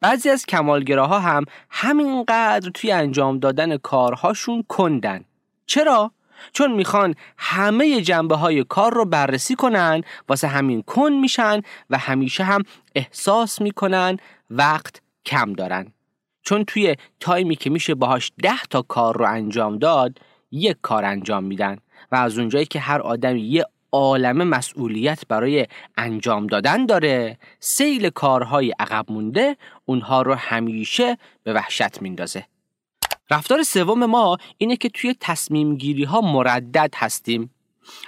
بعضی از کمالگراها هم همینقدر توی انجام دادن کارهاشون کندن چرا؟ چون می‌خوان همه جنبه های کار رو بررسی کنن واسه همین کن میشن و همیشه هم احساس می‌کنن وقت کم دارن چون توی تایمی که میشه باهاش ده تا کار رو انجام داد یک کار انجام میدن و از اونجایی که هر آدمی یه عالم مسئولیت برای انجام دادن داره. سیل کارهای عقب مونده اونها رو همیشه به وحشت میندازه. رفتار سوم ما اینه که توی تصمیم گیری ها مردد هستیم.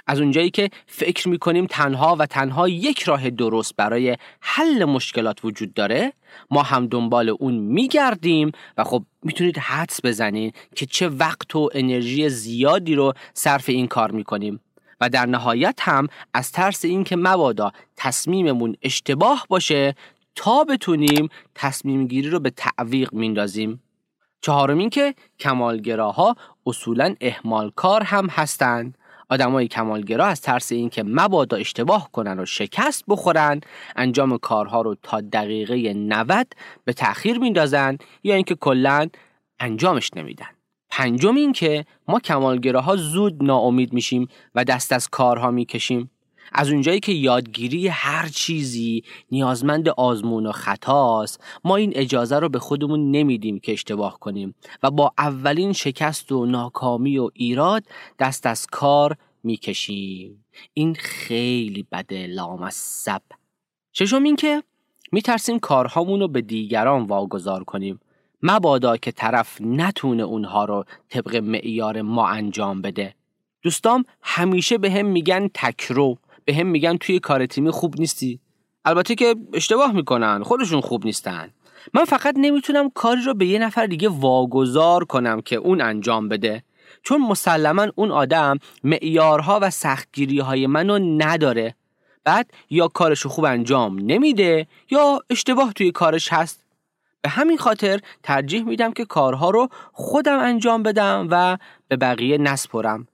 از اونجایی که فکر می‌کنیم تنها و تنها یک راه درست برای حل مشکلات وجود داره ما هم دنبال اون میگردیم و خب می‌تونید حدس بزنید که چه وقت و انرژی زیادی رو صرف این کار می‌کنیم. و در نهایت هم از ترس اینکه مبادا تصمیممون اشتباه باشه تا بتونیم تصمیم گیری رو به تعویق میندازیم. چهارم این که کمالگراها اصولا احمال کار هم هستند آدمای کمالگرا از ترس اینکه مبادا اشتباه کنن و شکست بخورن انجام کارها رو تا دقیقه 90 به تأخیر میندازن یا اینکه کلا انجامش نمیدن. پنجم این که ما کمالگراها زود ناامید میشیم و دست از کارها می‌کشیم. از اونجایی که یادگیری هر چیزی نیازمند آزمون و خطاست ما این اجازه رو به خودمون نمیدیم که اشتباه کنیم و با اولین شکست و ناکامی و ایراد دست از کار می‌کشیم. این خیلی بده لامصب. ششم این که میترسیم کارهامون رو به دیگران واگذار کنیم. مبادا که طرف نتونه اونها رو طبق معیار ما انجام بده. دوستام همیشه به هم میگن تکرو به هم میگن توی کار تیمی خوب نیستی. البته که اشتباه می‌کنن خودشون خوب نیستن. من فقط نمی‌تونم کاری رو به یه نفر دیگه واگذار کنم که اون انجام بده. چون مسلما اون آدم معیارها و سختگیری های منو نداره. بعد یا کارش خوب انجام نمیده یا اشتباه توی کارش هست. به همین خاطر ترجیح میدم که کارها رو خودم انجام بدم و به بقیه نسپرم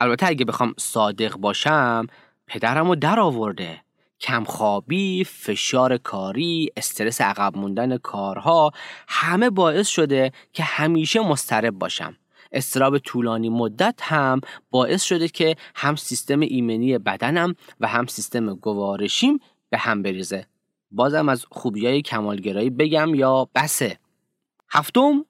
البته اگه بخوام صادق باشم پدرم رو در آورده کمخوابی، فشار کاری، استرس عقب موندن کارها همه باعث شده که همیشه مسترب باشم. استراب طولانی مدت هم باعث شده که هم سیستم ایمنی بدنم و هم سیستم گوارشیم به هم بریزه. بازم از خوبیای کمالگرایی بگم یا بسه. هفتم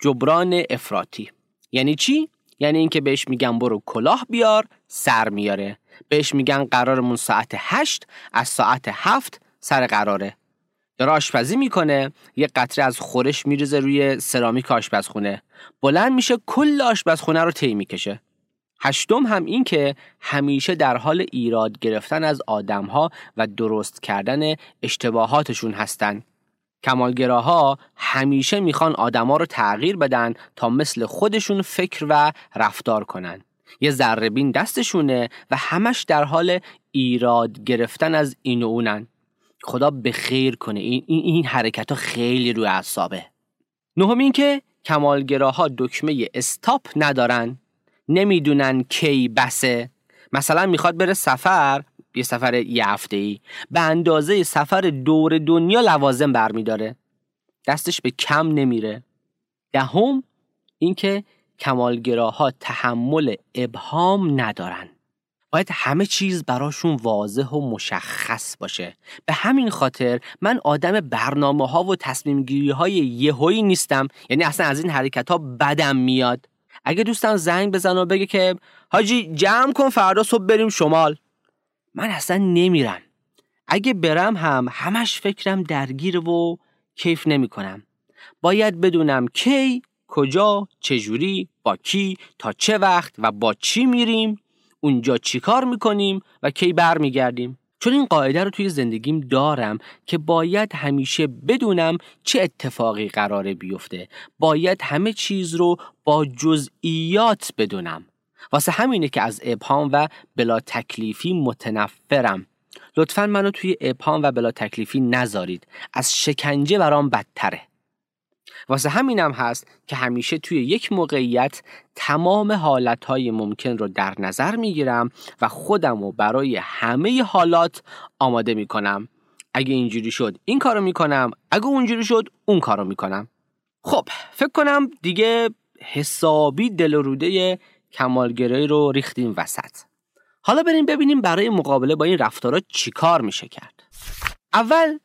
جبران افراطی. یعنی چی؟ یعنی اینکه بهش میگم برو کلاه بیار سر میاره. بهش میگن قرارمون ساعت هشت از ساعت هفت سر قراره. داره آشپزی می‌کنه یه قطره از خورش میریزه روی سرامیک آشپزخونه. بلند میشه کل آشپزخونه رو طی می‌کشه. هشتم هم این که همیشه در حال ایراد گرفتن از آدمها و درست کردن اشتباهاتشون هستن. کمالگراها همیشه می‌خوان آدما رو تغییر بدن تا مثل خودشون فکر و رفتار کنن. یه ذره بین دستشونه و همش در حال ایراد گرفتن از این و اونن. خدا به خیر کنه. این, این, این حرکت ها خیلی روی اعصابه. نهم این که کمالگراها دکمه استاپ ندارن. نمی‌دونن کی بسه. مثلا می‌خواد بره سفر یه سفر یه هفته ای به اندازه سفر دور دنیا لوازم برمیداره. دستش به کم نمیره. دهم اینکه کمالگراها تحمل ابهام ندارن. باید همه چیز براشون واضح و مشخص باشه. به همین خاطر من آدم برنامه ها و تصمیم گیری های یهویی نیستم. یعنی اصلا از این حرکت ها بدم میاد. اگه دوستم زنگ بزن و بگه که حاجی جمع کن فردا صبح بریم شمال. من اصلا نمیرم. اگه برم هم همش فکرم درگیر و کیف نمی کنم باید بدونم کی کجا چجوری با کی تا چه وقت و با چی میریم اونجا چیکار می‌کنیم و کی برمیگردیم. چون این قاعده رو توی زندگیم دارم که باید همیشه بدونم چه اتفاقی قراره بیفته. باید همه چیز رو با جزئیات بدونم. واسه همینه که از ابهام و بلا تکلیفی متنفرم. لطفا منو توی ابهام و بلا تکلیفی نذارید. از شکنجه برام بدتره. واسه همینم هست که همیشه توی یک موقعیت تمام حالتهای ممکن رو در نظر می‌گیرم و خودم رو برای همه حالات آماده می‌کنم. اگه اینجوری شد این کارو می‌کنم اگه اونجوری شد اون کارو می‌کنم. خب فکر کنم دیگه حسابی دل و روده کمالگرایی رو ریختیم وسط. حالا بریم ببینیم برای مقابله با این رفتارا چیکار میشه کرد. اول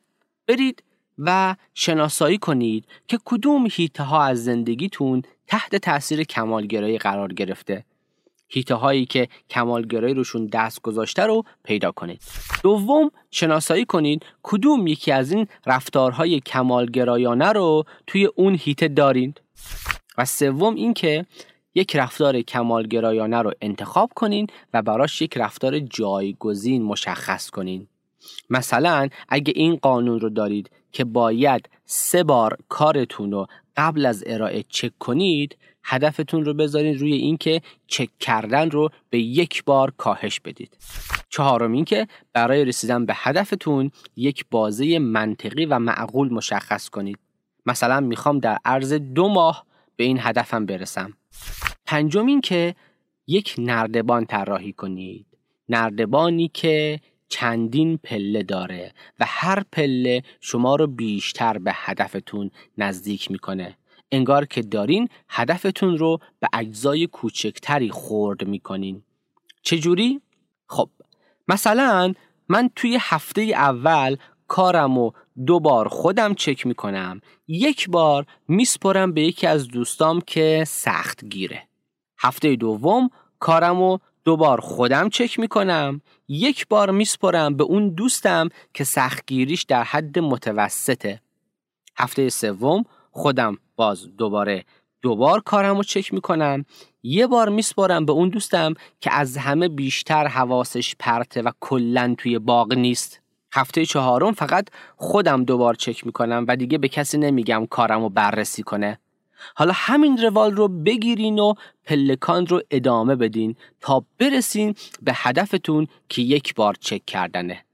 برید و شناسایی کنید که کدوم هیته ها از زندگیتون تحت تاثیر کمالگرایی قرار گرفته هیته هایی که کمالگرایی روشون دست گذاشته رو پیدا کنید. دوم شناسایی کنید کدوم یکی از این رفتارهای کمالگرایانه رو توی اون هیته دارید. و سوم اینکه یک رفتار کمالگرایانه رو انتخاب کنین و براش یک رفتار جایگزین مشخص کنین. مثلا اگه این قانون رو دارید که باید سه بار کارتون رو قبل از ارائه چک کنید هدفتون رو بذارین روی اینکه چک کردن رو به یک بار کاهش بدید. چهارم اینکه برای رسیدن به هدفتون یک بازه منطقی و معقول مشخص کنید. مثلا می‌خوام در عرض دو ماه به این هدفم برسم. پنجم اینکه یک نردبان طراحی کنید. نردبانی که چندین پله داره و هر پله شما رو بیشتر به هدفتون نزدیک می‌کنه. انگار که دارین هدفتون رو به اجزای کوچکتری خورد می‌کنین. چجوری؟ خب مثلا من توی هفته اول کارم و دو بار خودم چک می‌کنم یک بار میسپرم به یکی از دوستام که سخت گیره هفته دوم کارم و دو بار خودم چک می‌کنم یک بار میسپرم به اون دوستم که سختگیریش در حد متوسطه. هفته سوم خودم باز دوباره دوبار کارم رو چک می‌کنم یه بار میسپارم به اون دوستم که از همه بیشتر حواسش پرته و کلا توی باغ نیست. هفته چهارم فقط خودم دوبار چک می‌کنم و دیگه به کسی نمیگم کارم رو بررسی کنه. حالا همین روال رو بگیرین و پلکان رو ادامه بدین تا برسین به هدفتون که یک بار چک کردنه.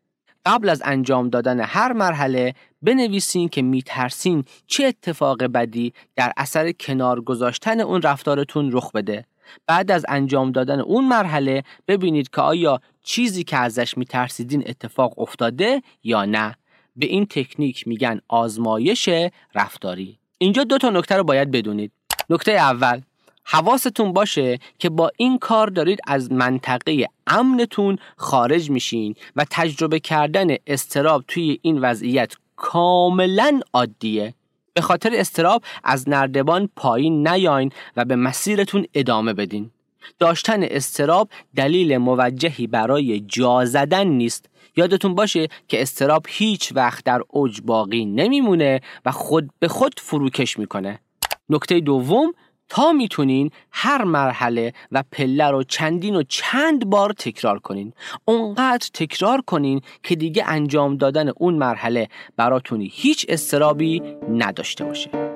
قبل از انجام دادن هر مرحله بنویسین که میترسین چه اتفاق بدی در اثر کنار گذاشتن اون رفتارتون رخ بده. بعد از انجام دادن اون مرحله ببینید که آیا چیزی که ازش میترسیدین اتفاق افتاده یا نه. به این تکنیک میگن آزمایش رفتاری. اینجا دو تا نکته رو باید بدونید. نکته اول حواستون باشه که با این کار دارید از منطقه امنتون خارج میشین و تجربه کردن استراب توی این وضعیت کاملا عادیه. به خاطر استراب از نردبان پایین نیاین و به مسیرتون ادامه بدین. داشتن استراب دلیل موجهی برای جا زدن نیست. یادتون باشه که استراب هیچ وقت در اوج باقی نمیمونه و خود به خود فروکش می‌کنه. نکته دوم تا می‌تونین هر مرحله و پله رو چندین و چند بار تکرار کنین. اونقدر تکرار کنین که دیگه انجام دادن اون مرحله براتون هیچ استرابی نداشته باشه.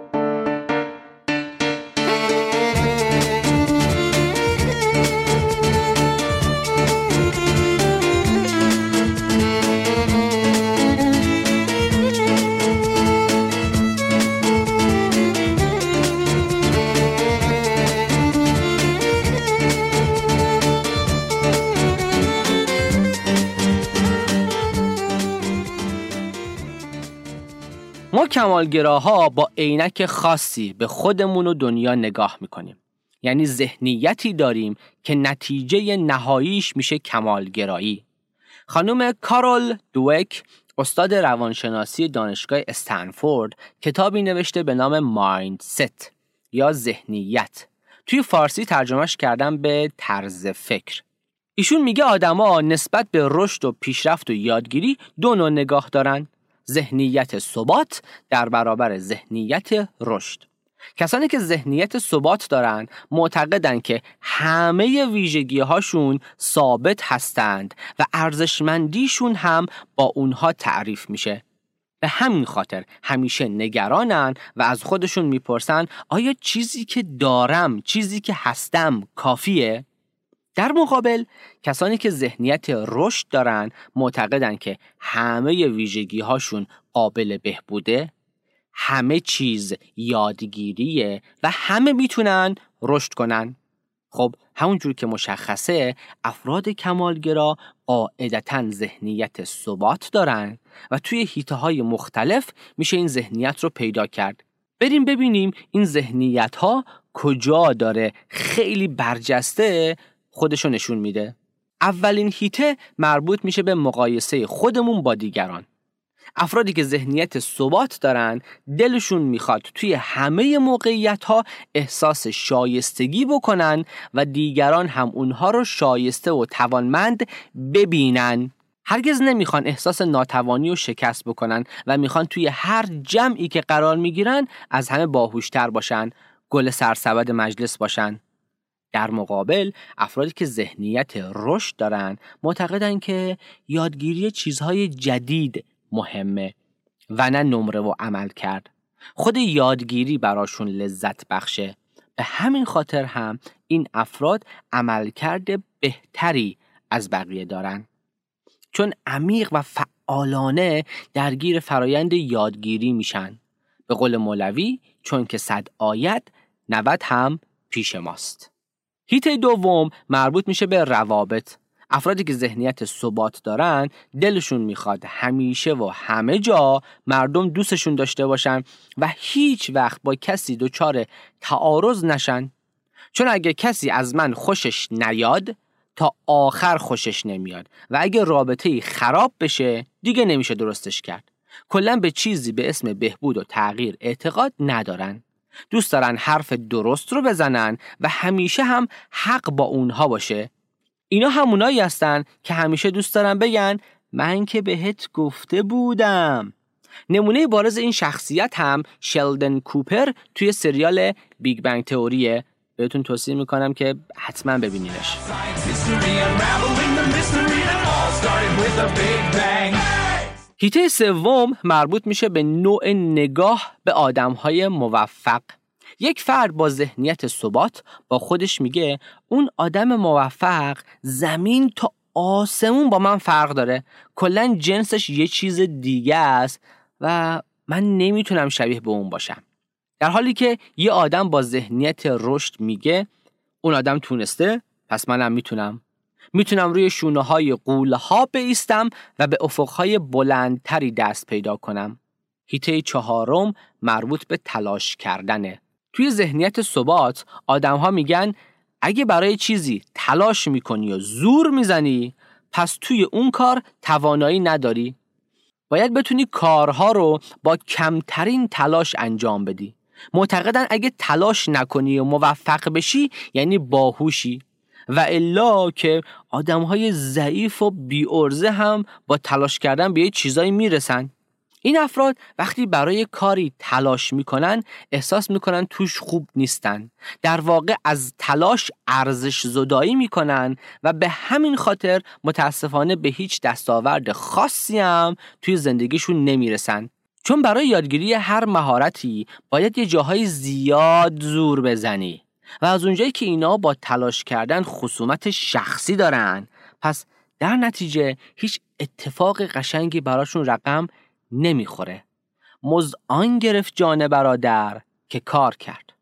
ما کمالگراها با عینک خاصی به خودمون و دنیا نگاه می‌کنیم. یعنی ذهنیتی داریم که نتیجه نهاییش میشه کمالگرایی. خانم کارول دوک استاد روانشناسی دانشگاه استنفورد کتابی نوشته به نام مایند ست یا ذهنیت. توی فارسی ترجمهش کردم به طرز فکر. ایشون میگه آدما نسبت به رشد و پیشرفت و یادگیری دو نوع نگاه دارن. ذهنیت ثبات در برابر ذهنیت رشد. کسانی که ذهنیت ثبات دارند معتقدند که همه ویژگی هاشون ثابت هستند و ارزشمندیشون هم با اونها تعریف میشه. به همین خاطر همیشه نگرانن و از خودشون می‌پرسن آیا چیزی که دارم چیزی که هستم کافیه؟ در مقابل کسانی که ذهنیت رشد دارن معتقدن که همه ویژگی هاشون قابل بهبوده همه چیز یادگیریه و همه می‌تونن رشد کنن. خب همونجور که مشخصه افراد کمالگرا قاعدتا ذهنیت ثبات دارن و توی هیته های مختلف میشه این ذهنیت رو پیدا کرد. بریم ببینیم این ذهنیت ها کجا داره خیلی برجسته خودشو نشون میده. اولین هیته مربوط میشه به مقایسه خودمون با دیگران. افرادی که ذهنیت ثبات دارن دلشون می‌خواد توی همه موقعیت ها احساس شایستگی بکنن و دیگران هم اونها رو شایسته و توانمند ببینن. هرگز نمی‌خوان احساس ناتوانی و شکست بکنن و می‌خوان توی هر جمعی که قرار می‌گیرن از همه باهوشتر باشن گل سرسبد مجلس باشن. در مقابل افرادی که ذهنیت رشد دارن معتقدن که یادگیری چیزهای جدید مهمه و نه نمره و عمل کرد. خود یادگیری براشون لذت بخشه. به همین خاطر هم این افراد عملکرد بهتری از بقیه دارن. چون عمیق و فعالانه درگیر فرایند یادگیری میشن. به قول مولوی چون که صد آیت نود هم پیش ماست. هیته دوم مربوط میشه به روابط. افرادی که ذهنیت ثبات دارن دلشون می‌خواد همیشه و همه جا مردم دوستشون داشته باشن و هیچ وقت با کسی دچار تعارض نشن. چون اگه کسی از من خوشش نیاد تا آخر خوشش نمیاد و اگه رابطه ای خراب بشه دیگه نمیشه درستش کرد. کلا به چیزی به اسم بهبود و تغییر اعتقاد ندارن. دوست دارن حرف درست رو بزنن و همیشه هم حق با اونها باشه. اینا همونایی هستن که همیشه دوست دارن بگن من که بهت گفته بودم. نمونه بارز این شخصیت هم شلدن کوپر توی سریال بیگ بنگ تئوریه. بهتون توصیه می‌کنم که حتما ببینینش. هیته سوم مربوط میشه به نوع نگاه به آدمهای موفق. یک فرد با ذهنیت ثبات با خودش میگه اون آدم موفق زمین تا آسمون با من فرق داره. کلا جنسش یه چیز دیگه است و من نمی‌تونم شبیه به اون باشم. در حالی که یه آدم با ذهنیت رشد میگه اون آدم تونسته پس منم می‌تونم. می‌تونم روی شونه های قوله ها بیستم و به افقهای بلندتری دست پیدا کنم. هیته چهارم مربوط به تلاش کردنه. توی ذهنیت ثبات آدم ها میگن اگه برای چیزی تلاش می‌کنی و زور می‌زنی پس توی اون کار توانایی نداری. باید بتونی کارها رو با کمترین تلاش انجام بدی. معتقدن اگه تلاش نکنی و موفق بشی یعنی باهوشی. و الا که آدم های ضعیف و بیارزه هم با تلاش کردن به یه چیزایی می‌رسن. این افراد وقتی برای کاری تلاش می‌کنن احساس می‌کنن توش خوب نیستن. در واقع از تلاش ارزش زدایی می‌کنن و به همین خاطر متاسفانه به هیچ دستاورد خاصی هم توی زندگیشون نمی‌رسن. چون برای یادگیری هر مهارتی باید یه جاهای زیاد زور بزنی. و از اونجایی که اینا با تلاش کردن خصومت شخصی دارن پس در نتیجه هیچ اتفاق قشنگی براشون رقم نمی‌خوره. مزد آن گرفت جان برادر که کار کرد.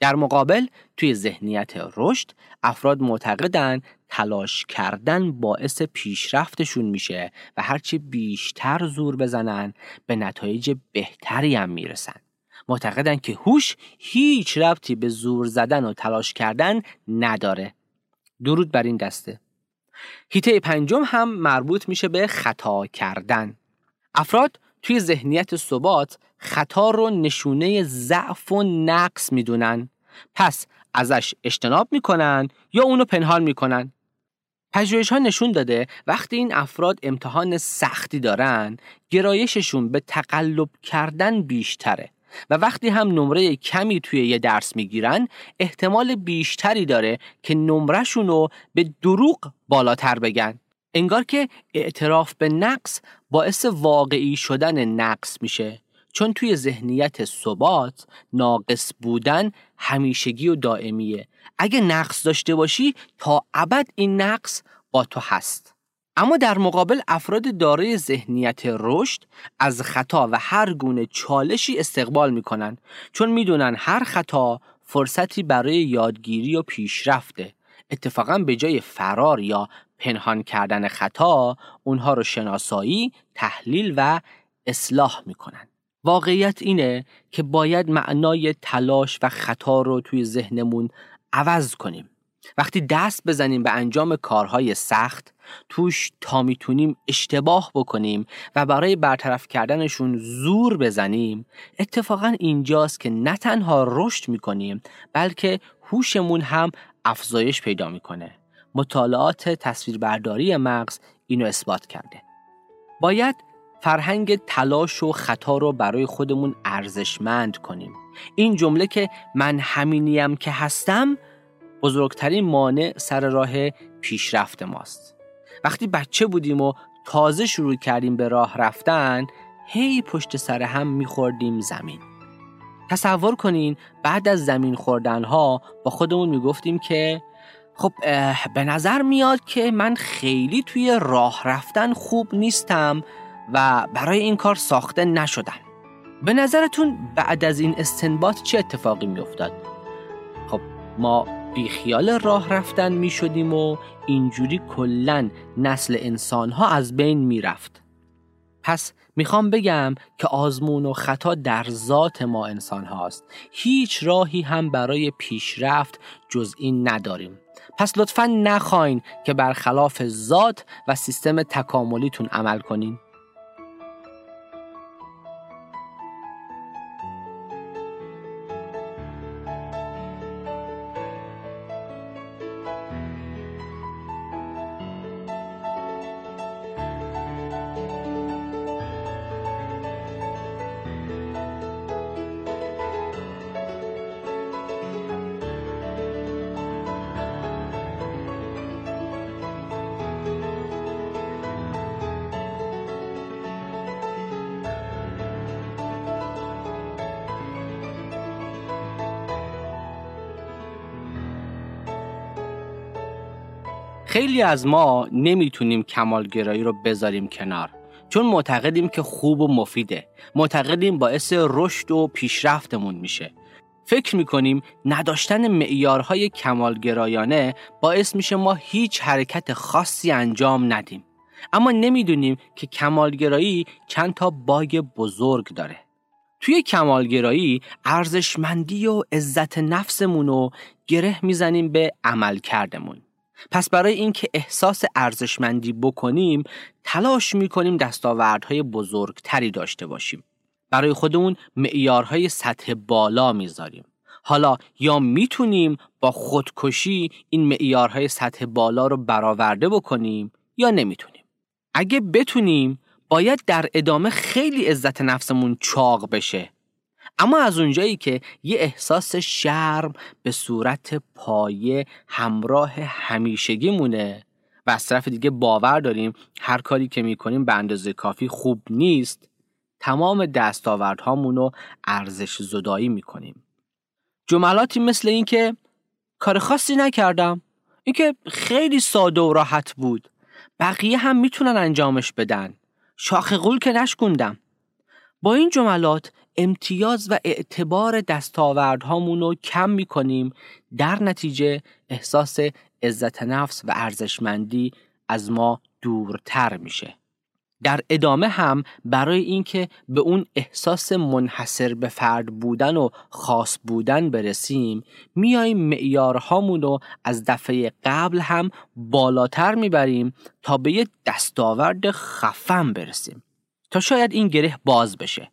در مقابل توی ذهنیت رشد افراد معتقدن تلاش کردن باعث پیشرفتشون میشه و هرچی بیشتر زور بزنن به نتایج بهتری هم می‌رسن. معتقدن که هوش هیچ ربطی به زور زدن و تلاش کردن نداره. درود بر این دسته. هیته پنجم هم مربوط میشه به خطا کردن. افراد توی ذهنیت ثبات خطا رو نشونه ضعف و نقص می‌دونن. پس ازش اجتناب می‌کنن یا اونو پنهان می‌کنن. پژوهش ها نشون داده وقتی این افراد امتحان سختی دارن گرایششون به تقلب کردن بیشتره. و وقتی هم نمره کمی توی یه درس می‌گیرن احتمال بیشتری داره که نمرهشون رو به دروغ بالاتر بگن. انگار که اعتراف به نقص باعث واقعی شدن نقص میشه. چون توی ذهنیت ثبات ناقص بودن همیشگی و دائمیه. اگه نقص داشته باشی تا ابد این نقص با تو هست. اما در مقابل افراد دارای ذهنیت رشد از خطا و هر گونه چالشی استقبال می‌کنن چون می‌دونن هر خطا فرصتی برای یادگیری و پیشرفته اتفاقا به جای فرار یا پنهان کردن خطا اونها رو شناسایی، تحلیل و اصلاح می‌کنن. واقعیت اینه که باید معنای تلاش و خطا رو توی ذهنمون عوض کنیم. وقتی دست بزنیم به انجام کارهای سخت توش تا می‌تونیم اشتباه بکنیم و برای برطرف کردنشون زور بزنیم. اتفاقا اینجاست که نه تنها رشد می‌کنیم بلکه هوشمون هم افزایش پیدا می‌کنه. مطالعات تصویربرداری مغز اینو اثبات کرده. باید فرهنگ تلاش و خطا رو برای خودمون ارزشمند کنیم. این جمله که من همینیم که هستم بزرگترین مانع سر راه پیشرفت ماست. وقتی بچه بودیم و تازه شروع کردیم به راه رفتن هی پشت سر هم میخوردیم زمین. تصور کنین بعد از زمین خوردن ها با خودمون می‌گفتیم که خب به نظر میاد که من خیلی توی راه رفتن خوب نیستم و برای این کار ساخته نشدن به نظرتون بعد از این استنباط چه اتفاقی میافتاد؟ خب ما بیخیال راه رفتن می شدیم و اینجوری کلا نسل انسان ها از بین می رفت. پس می‌خوام بگم که آزمون و خطا در ذات ما انسان هاست. هیچ راهی هم برای پیشرفت جز این نداریم. پس لطفا نخواین که برخلاف ذات و سیستم تکاملیتون عمل کنین. خیلی از ما نمی‌تونیم کمالگرایی رو بذاریم کنار چون معتقدیم که خوب و مفیده. معتقدیم باعث رشد و پیشرفتمون میشه. فکر می‌کنیم نداشتن معیارهای کمالگرایانه باعث میشه ما هیچ حرکت خاصی انجام ندیم. اما نمی‌دونیم که کمالگرایی چند تا باگ بزرگ داره. توی کمالگرایی ارزشمندی و عزت نفسمون رو گره می‌زنیم به عمل کردمون پس برای اینکه احساس ارزشمندی بکنیم تلاش می‌کنیم دستاوردهای بزرگتری داشته باشیم. برای خودمون معیارهای سطح بالا می‌ذاریم. حالا یا می‌تونیم با خودکشی این معیارهای سطح بالا رو برآورده بکنیم یا نمی‌تونیم. اگه بتونیم باید در ادامه خیلی عزت نفسمون چاق بشه. اما از اونجایی که یه احساس شرم به صورت پایه همراه همیشگی مونه و از طرف دیگه باور داریم هر کاری که می‌کنیم به اندازه کافی خوب نیست. تمام دستاوردهامون رو ارزش زدایی می‌کنیم. جملاتی مثل این که کار خاصی نکردم. اینکه خیلی ساده و راحت بود. بقیه هم می‌تونن انجامش بدن. شاخ قول که نشکوندم. با این جملات امتیاز و اعتبار دستاوردهامون رو کم می‌کنیم در نتیجه احساس عزت نفس و ارزشمندی از ما دورتر میشه. در ادامه هم برای اینکه به اون احساس منحصر به فرد بودن و خاص بودن برسیم میاییم معیارهامون رو از دفعه قبل هم بالاتر می‌بریم تا به یه دستاورد خفن برسیم. تا شاید این گره باز بشه.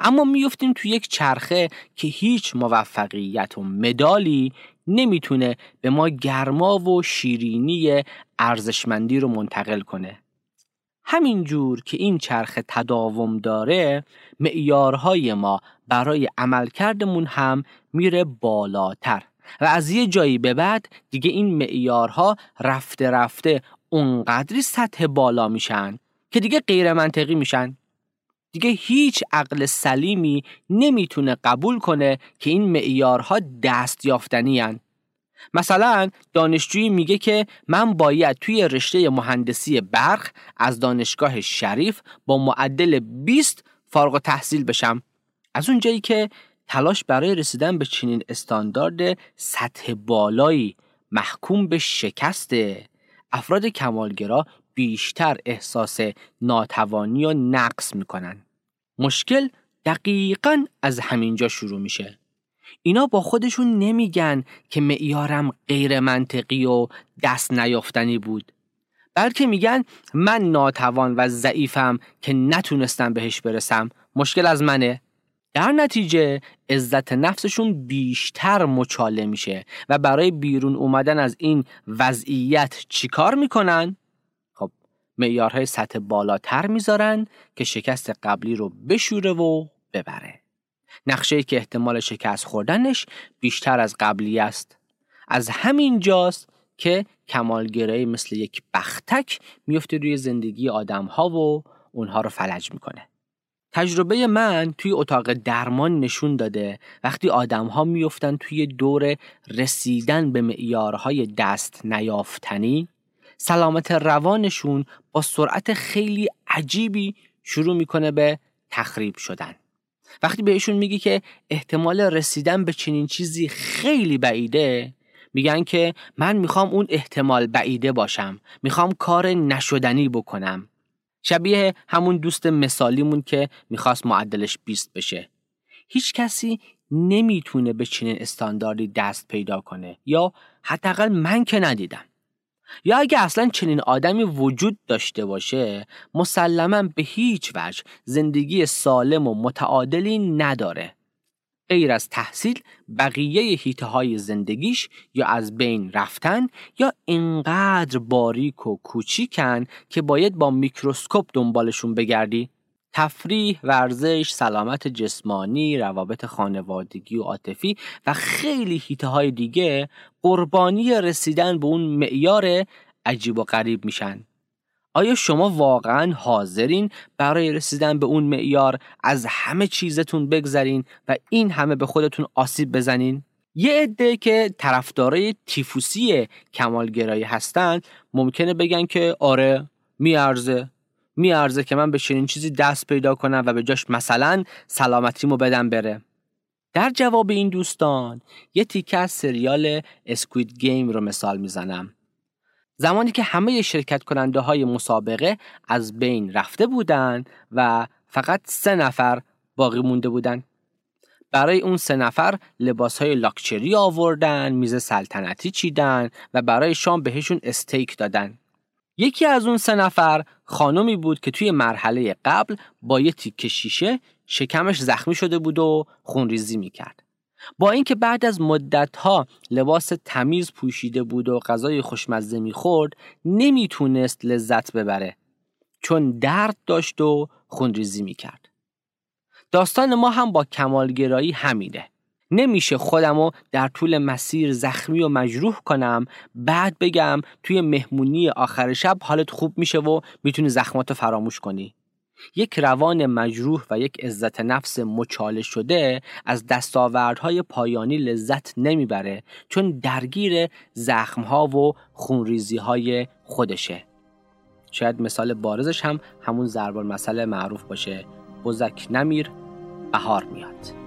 اما میفتیم تو یک چرخه که هیچ موفقیت و مدالی نمی‌تونه به ما گرما و شیرینی ارزشمندی رو منتقل کنه. همینجور که این چرخه تداوم داره معیارهای ما برای عملکردمون هم میره بالاتر. و از یه جایی به بعد دیگه این معیارها رفته رفته اونقدری سطح بالا میشن که دیگه غیر منطقی میشن. دیگه هیچ عقل سلیمی نمی‌تونه قبول کنه که این معیارها دست یافتنی مثلا دانشجویی میگه که من باید توی رشته مهندسی برق از دانشگاه شریف با معدل 20 فارغ تحصیل بشم. از اونجایی که تلاش برای رسیدن به چنین استاندارد سطح بالایی محکوم به شکسته. افراد کمالگرا بیشتر احساس ناتوانی و نقص می‌کنن. مشکل دقیقا از همینجا شروع میشه. اینا با خودشون نمیگن که معیارم غیر منطقی و دست نیافتنی بود. بلکه میگن من ناتوان و ضعیفم که نتونستم بهش برسم. مشکل از منه. در نتیجه عزت نفسشون بیشتر مچاله میشه و برای بیرون اومدن از این وضعیت چیکار می‌کنن؟ معیارهای سطح بالاتر می‌ذارن که شکست قبلی رو بشوره و ببره. نقشه که احتمال شکست خوردنش بیشتر از قبلی است. از همین جاست که کمالگرایی مثل یک بختک میفته روی زندگی آدم ها و اونها رو فلج می‌کنه. تجربه من توی اتاق درمان نشون داده وقتی آدم ها میفتن توی دور رسیدن به معیارهای دست نیافتنی سلامت روانشون با سرعت خیلی عجیبی شروع می‌کنه به تخریب شدن. وقتی بهشون میگی که احتمال رسیدن به چنین چیزی خیلی بعیده میگن که من می‌خوام اون احتمال بعیده باشم می‌خوام کار نشدنی بکنم. شبیه همون دوست مثالیمون که می‌خواست معدلش 20 بشه. هیچ کسی نمی‌تونه به چنین استانداردی دست پیدا کنه یا حداقل من که ندیدم. یا اگه اصلا چنین آدمی وجود داشته باشه مسلما به هیچ وجه زندگی سالم و متعادلی نداره. غیر از تحصیل بقیه هیته های زندگیش یا از بین رفتن یا اینقدر باریک و کوچیکن که باید با میکروسکوپ دنبالشون بگردی. تفریح، ورزش، سلامت جسمانی، روابط خانوادگی و عاطفی و خیلی هیته های دیگه قربانی رسیدن به اون معیار عجیب و غریب میشن آیا شما واقعا حاضرین برای رسیدن به اون معیار از همه چیزتون بگذرین و این همه به خودتون آسیب بزنین؟ یه عده که طرفدارای تیفوسی کمالگرایی هستن ممکنه بگن که آره میارزه میارزه که من به چنین چیزی دست پیدا کنم و به جاش مثلا سلامتیمو بدم بره در جواب این دوستان یه تیکه از سریال اسکوید گیم رو مثال می‌زنم زمانی که همه شرکت کننده های مسابقه از بین رفته بودند و فقط سه نفر باقی مونده بودند. برای اون سه نفر لباس های لاکچری آوردن، میز سلطنتی چیدن و برای شام بهشون استیک دادن. یکی از اون سه نفر خانمی بود که توی مرحله قبل با یه تیکه شیشه شکمش زخمی شده بود و خونریزی می‌کرد. با اینکه بعد از مدتها لباس تمیز پوشیده بود و غذای خوشمزه می‌خورد نمی‌تونست لذت ببره. چون درد داشت و خونریزی می‌کرد. داستان ما هم با کمالگرایی همینه. نمیشه خودمو در طول مسیر زخمی و مجروح کنم. بعد بگم توی مهمونی آخر شب حالت خوب میشه و می‌تونی زخماتو فراموش کنی. یک روان مجروح و یک عزت نفس مچاله شده از دستاوردهای پایانی لذت نمی‌بره چون درگیر زخمها و خونریزیهای خودشه. شاید مثال بارزش هم همون زربان مسئله معروف باشه. بزک نمیر بهار میاد.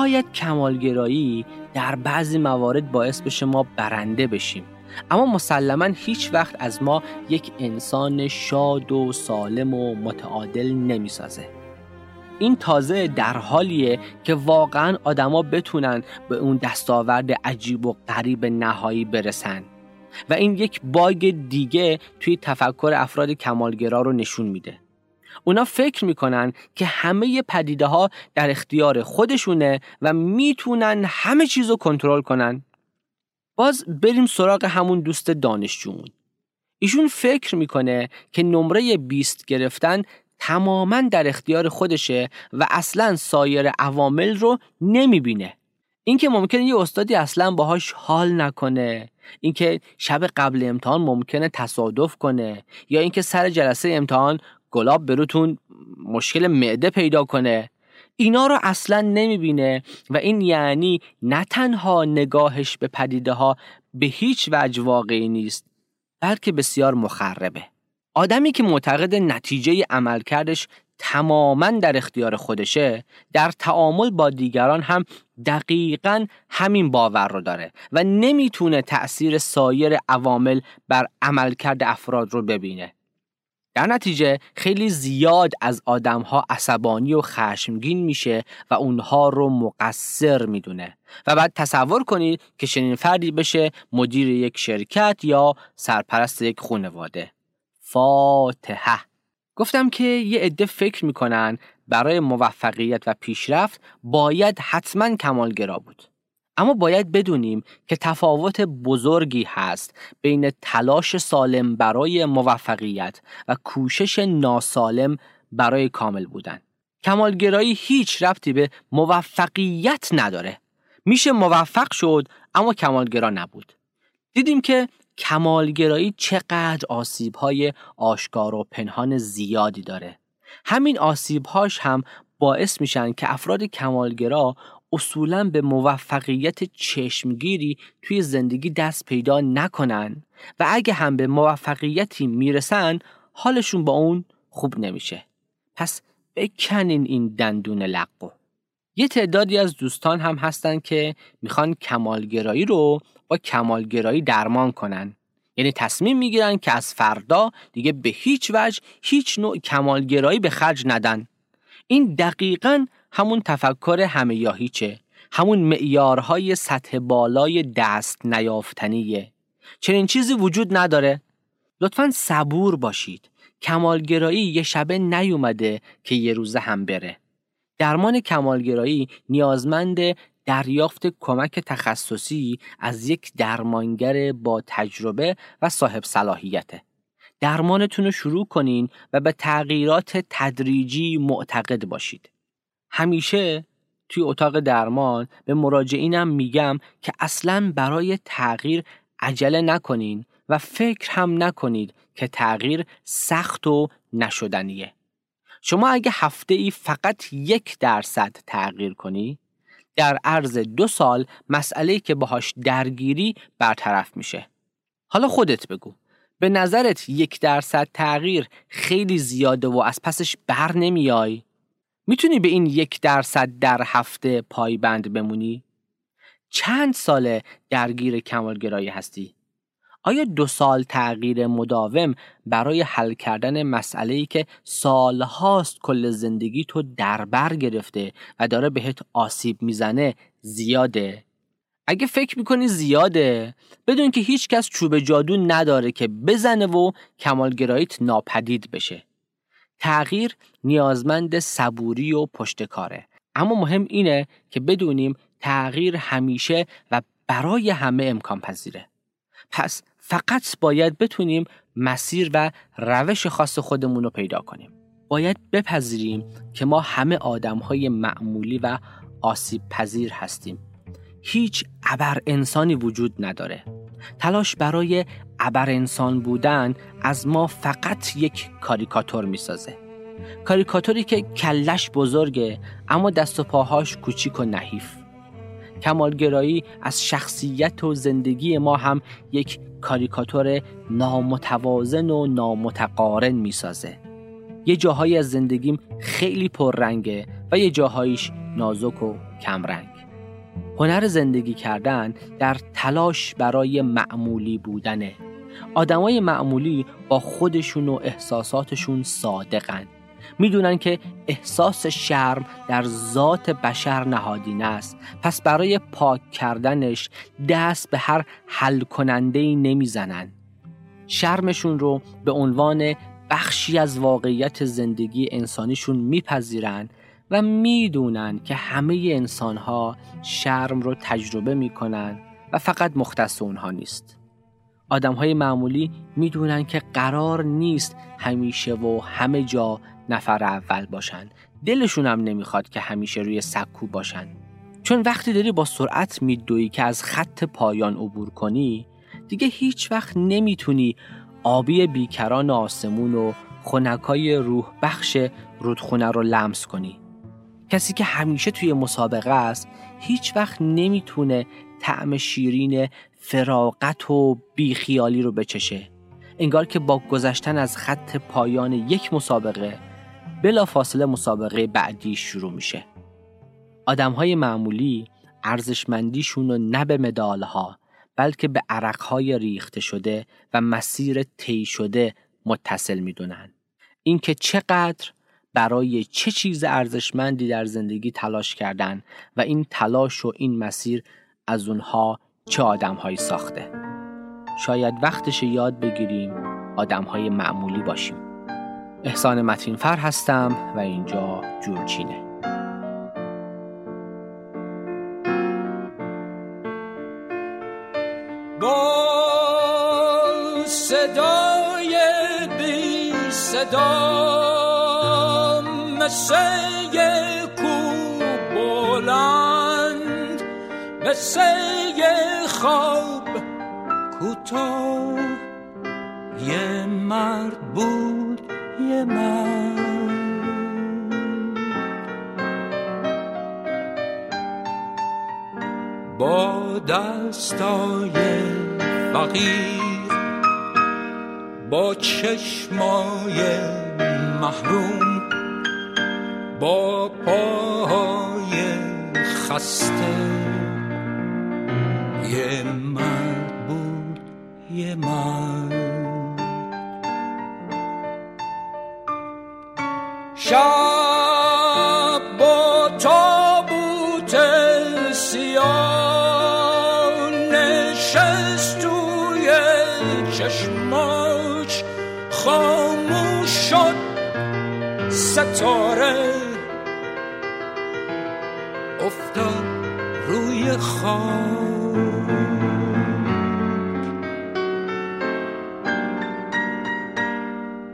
شاید کمالگرایی در بعضی موارد باعث بشه ما برنده بشیم. اما مسلما هیچ وقت از ما یک انسان شاد و سالم و متعادل نمی‌سازه. این تازه در حالیه که واقعا آدما بتونن به اون دستاورد عجیب و غریب نهایی برسن. و این یک باگ دیگه توی تفکر افراد کمالگرا رو نشون میده. اونا فکر می‌کنن که همه پدیده ها در اختیار خودشونه و می‌تونن همه چیز رو کنترل کنن. باز بریم سراغ همون دوست دانشجومون. ایشون فکر می‌کنه که نمره 20 گرفتن تماما در اختیار خودشه و اصلا سایر عوامل رو نمی‌بینه. اینکه ممکنه یه استادی اصلا باهاش حال نکنه اینکه شب قبل امتحان ممکنه تصادف کنه یا اینکه سر جلسه امتحان گلاب بروتون مشکل معده پیدا کنه. اینا رو اصلا نمی‌بینه و این یعنی نه تنها نگاهش به پدیده ها به هیچ وجه واقعی نیست بلکه بسیار مخربه. آدمی که معتقد نتیجه عملکردش تماما در اختیار خودشه در تعامل با دیگران هم دقیقا همین باور رو داره و نمی‌تونه تأثیر سایر عوامل بر عملکرد افراد رو ببینه. در نتیجه خیلی زیاد از آدمها عصبانی و خشمگین میشه و اونها رو مقصر می‌دونه. و بعد تصور کنید که چنین فردی بشه مدیر یک شرکت یا سرپرست یک خانواده. فاتحه. گفتم که یه عده فکر می‌کنن برای موفقیت و پیشرفت باید حتما کمالگرا بود. اما باید بدونیم که تفاوت بزرگی هست بین تلاش سالم برای موفقیت و کوشش ناسالم برای کامل بودن. کمالگرایی هیچ ربطی به موفقیت نداره. میشه موفق شد اما کمالگرا نبود. دیدیم که کمالگرایی چقدر آسیبهای آشکار و پنهان زیادی داره. همین آسیبهاش هم باعث میشن که افراد کمالگرا اصولا به موفقیت چشمگیری توی زندگی دست پیدا نکنن و اگه هم به موفقیتی می‌رسن حالشون با اون خوب نمیشه. پس بکنین این دندون لقو یه تعدادی از دوستان هم هستن که می‌خوان کمالگرایی رو با کمالگرایی درمان کنن. یعنی تصمیم می‌گیرن که از فردا دیگه به هیچ وجه هیچ نوع کمالگرایی به خرج ندن. این دقیقا همون تفکر همه یا هیچه. همون معیارهای سطح بالای دست نیافتنیه. چنین چیزی وجود نداره. لطفا صبور باشید. کمالگرایی یه شبه نیومده که یه روزه هم بره. درمان کمالگرایی نیازمند دریافت کمک تخصصی از یک درمانگر با تجربه و صاحب صلاحیته. درمانتون رو شروع کنین و به تغییرات تدریجی معتقد باشید. همیشه توی اتاق درمان به مراجعینم میگم که اصلا برای تغییر عجله نکنین و فکر هم نکنید که تغییر سخت و نشدنیه. شما اگه هفته ای فقط یک درصد تغییر کنی در عرض دو سال مسئله که باهاش درگیری برطرف میشه. حالا خودت بگو به نظرت یک درصد تغییر خیلی زیاده و از پسش بر نمیای می‌تونی به این یک درصد در هفته پایبند بمونی؟ چند ساله درگیر کمالگرایی هستی؟ آیا دو سال تغییر مداوم برای حل کردن مسئله ای که سالهاست کل زندگی تو دربر گرفته و داره بهت آسیب می‌زنه زیاده؟ اگه فکر می‌کنی زیاده بدون که هیچ کس چوب جادو نداره که بزنه و کمالگراییت ناپدید بشه. تغییر نیازمند صبوری و پشتکاره. اما مهم اینه که بدونیم تغییر همیشه و برای همه امکان پذیره. پس فقط باید بتونیم مسیر و روش خاص خودمون رو پیدا کنیم. باید بپذیریم که ما همه آدم های معمولی و آسیب پذیر هستیم. هیچ ابر انسانی وجود نداره. تلاش برای ابر انسان بودن از ما فقط یک کاریکاتور می‌سازه. کاریکاتوری که کلش بزرگه اما دست و پاهاش کوچیک و نحیف. کمالگرایی از شخصیت و زندگی ما هم یک کاریکاتور نامتوازن و نامتقارن می‌سازه. یه جاهایی از زندگیم خیلی پررنگه و یه جاهایش نازک و کمرنگ. هنر زندگی کردن در تلاش برای معمولی بودنه. آدمای معمولی با خودشون و احساساتشون صادقن. می‌دونن که احساس شرم در ذات بشر نهادینه است. پس برای پاک کردنش دست به هر حل کننده ای نمی‌زنن. شرمشون رو به عنوان بخشی از واقعیت زندگی انسانیشون میپذیرن و می‌دونن که همه انسانها شرم رو تجربه می‌کنن و فقط مختص اونها نیست. آدم های معمولی می‌دونن که قرار نیست همیشه و همه جا نفر اول باشن. دلشون هم نمی‌خواد که همیشه روی سکو باشن. چون وقتی داری با سرعت میدوی که از خط پایان عبور کنی دیگه هیچ وقت نمی‌تونی آبی بیکران آسمون و خونکای روح بخش رودخونه رو لمس کنی. کسی که همیشه توی مسابقه است هیچ وقت نمی‌تونه طعم شیرین فراغت و بیخیالی رو بچشه. انگار که با گذشتن از خط پایان یک مسابقه بلا فاصله مسابقه بعدی شروع میشه. آدم های معمولی ارزشمندیشون رو نه به مدالها بلکه به عرقهای ریخته شده و مسیر طی شده متصل می‌دونن. اینکه چقدر برای چه چیز ارزشمندی در زندگی تلاش کردن و این تلاش و این مسیر از اونها چه آدمهایی ساخته؟ شاید وقتش یاد بگیریم آدمهای معمولی باشیم. احسان متینفر هستم و اینجا جورچینه. با صدای بی صدا مثل کو بلند مثل خواب کوتاه. یه مرد بود یه مرد. با دستای فقیر با چشمای محروم با پاهای خسته. یه مرد بود یه مرد. شب با تابوت سیاه نشست توی چشماش خاموش شد ستاره. خاک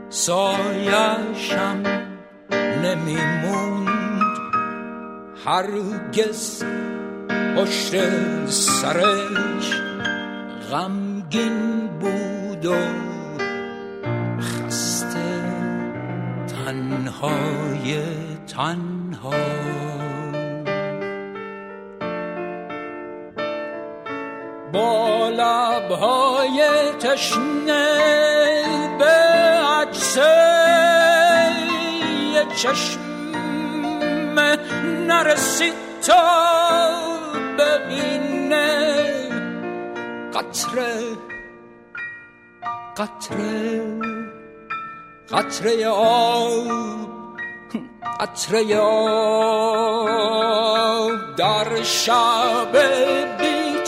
سایشم نمیموند. هرگز پشت سرش غمگین بود و خسته. تنهای تنها. لبهای تشنه به عکس چشم نرسید تا ببینه قطره قطره قطره آب قطره آب در شب بی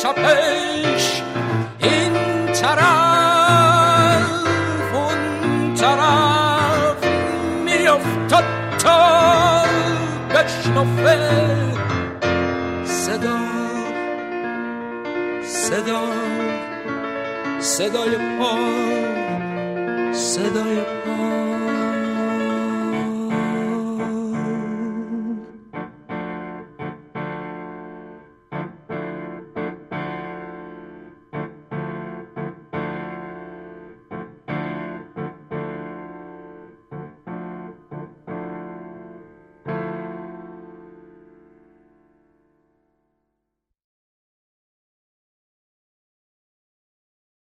بشنفه صدا صدا صدای پا صدای پا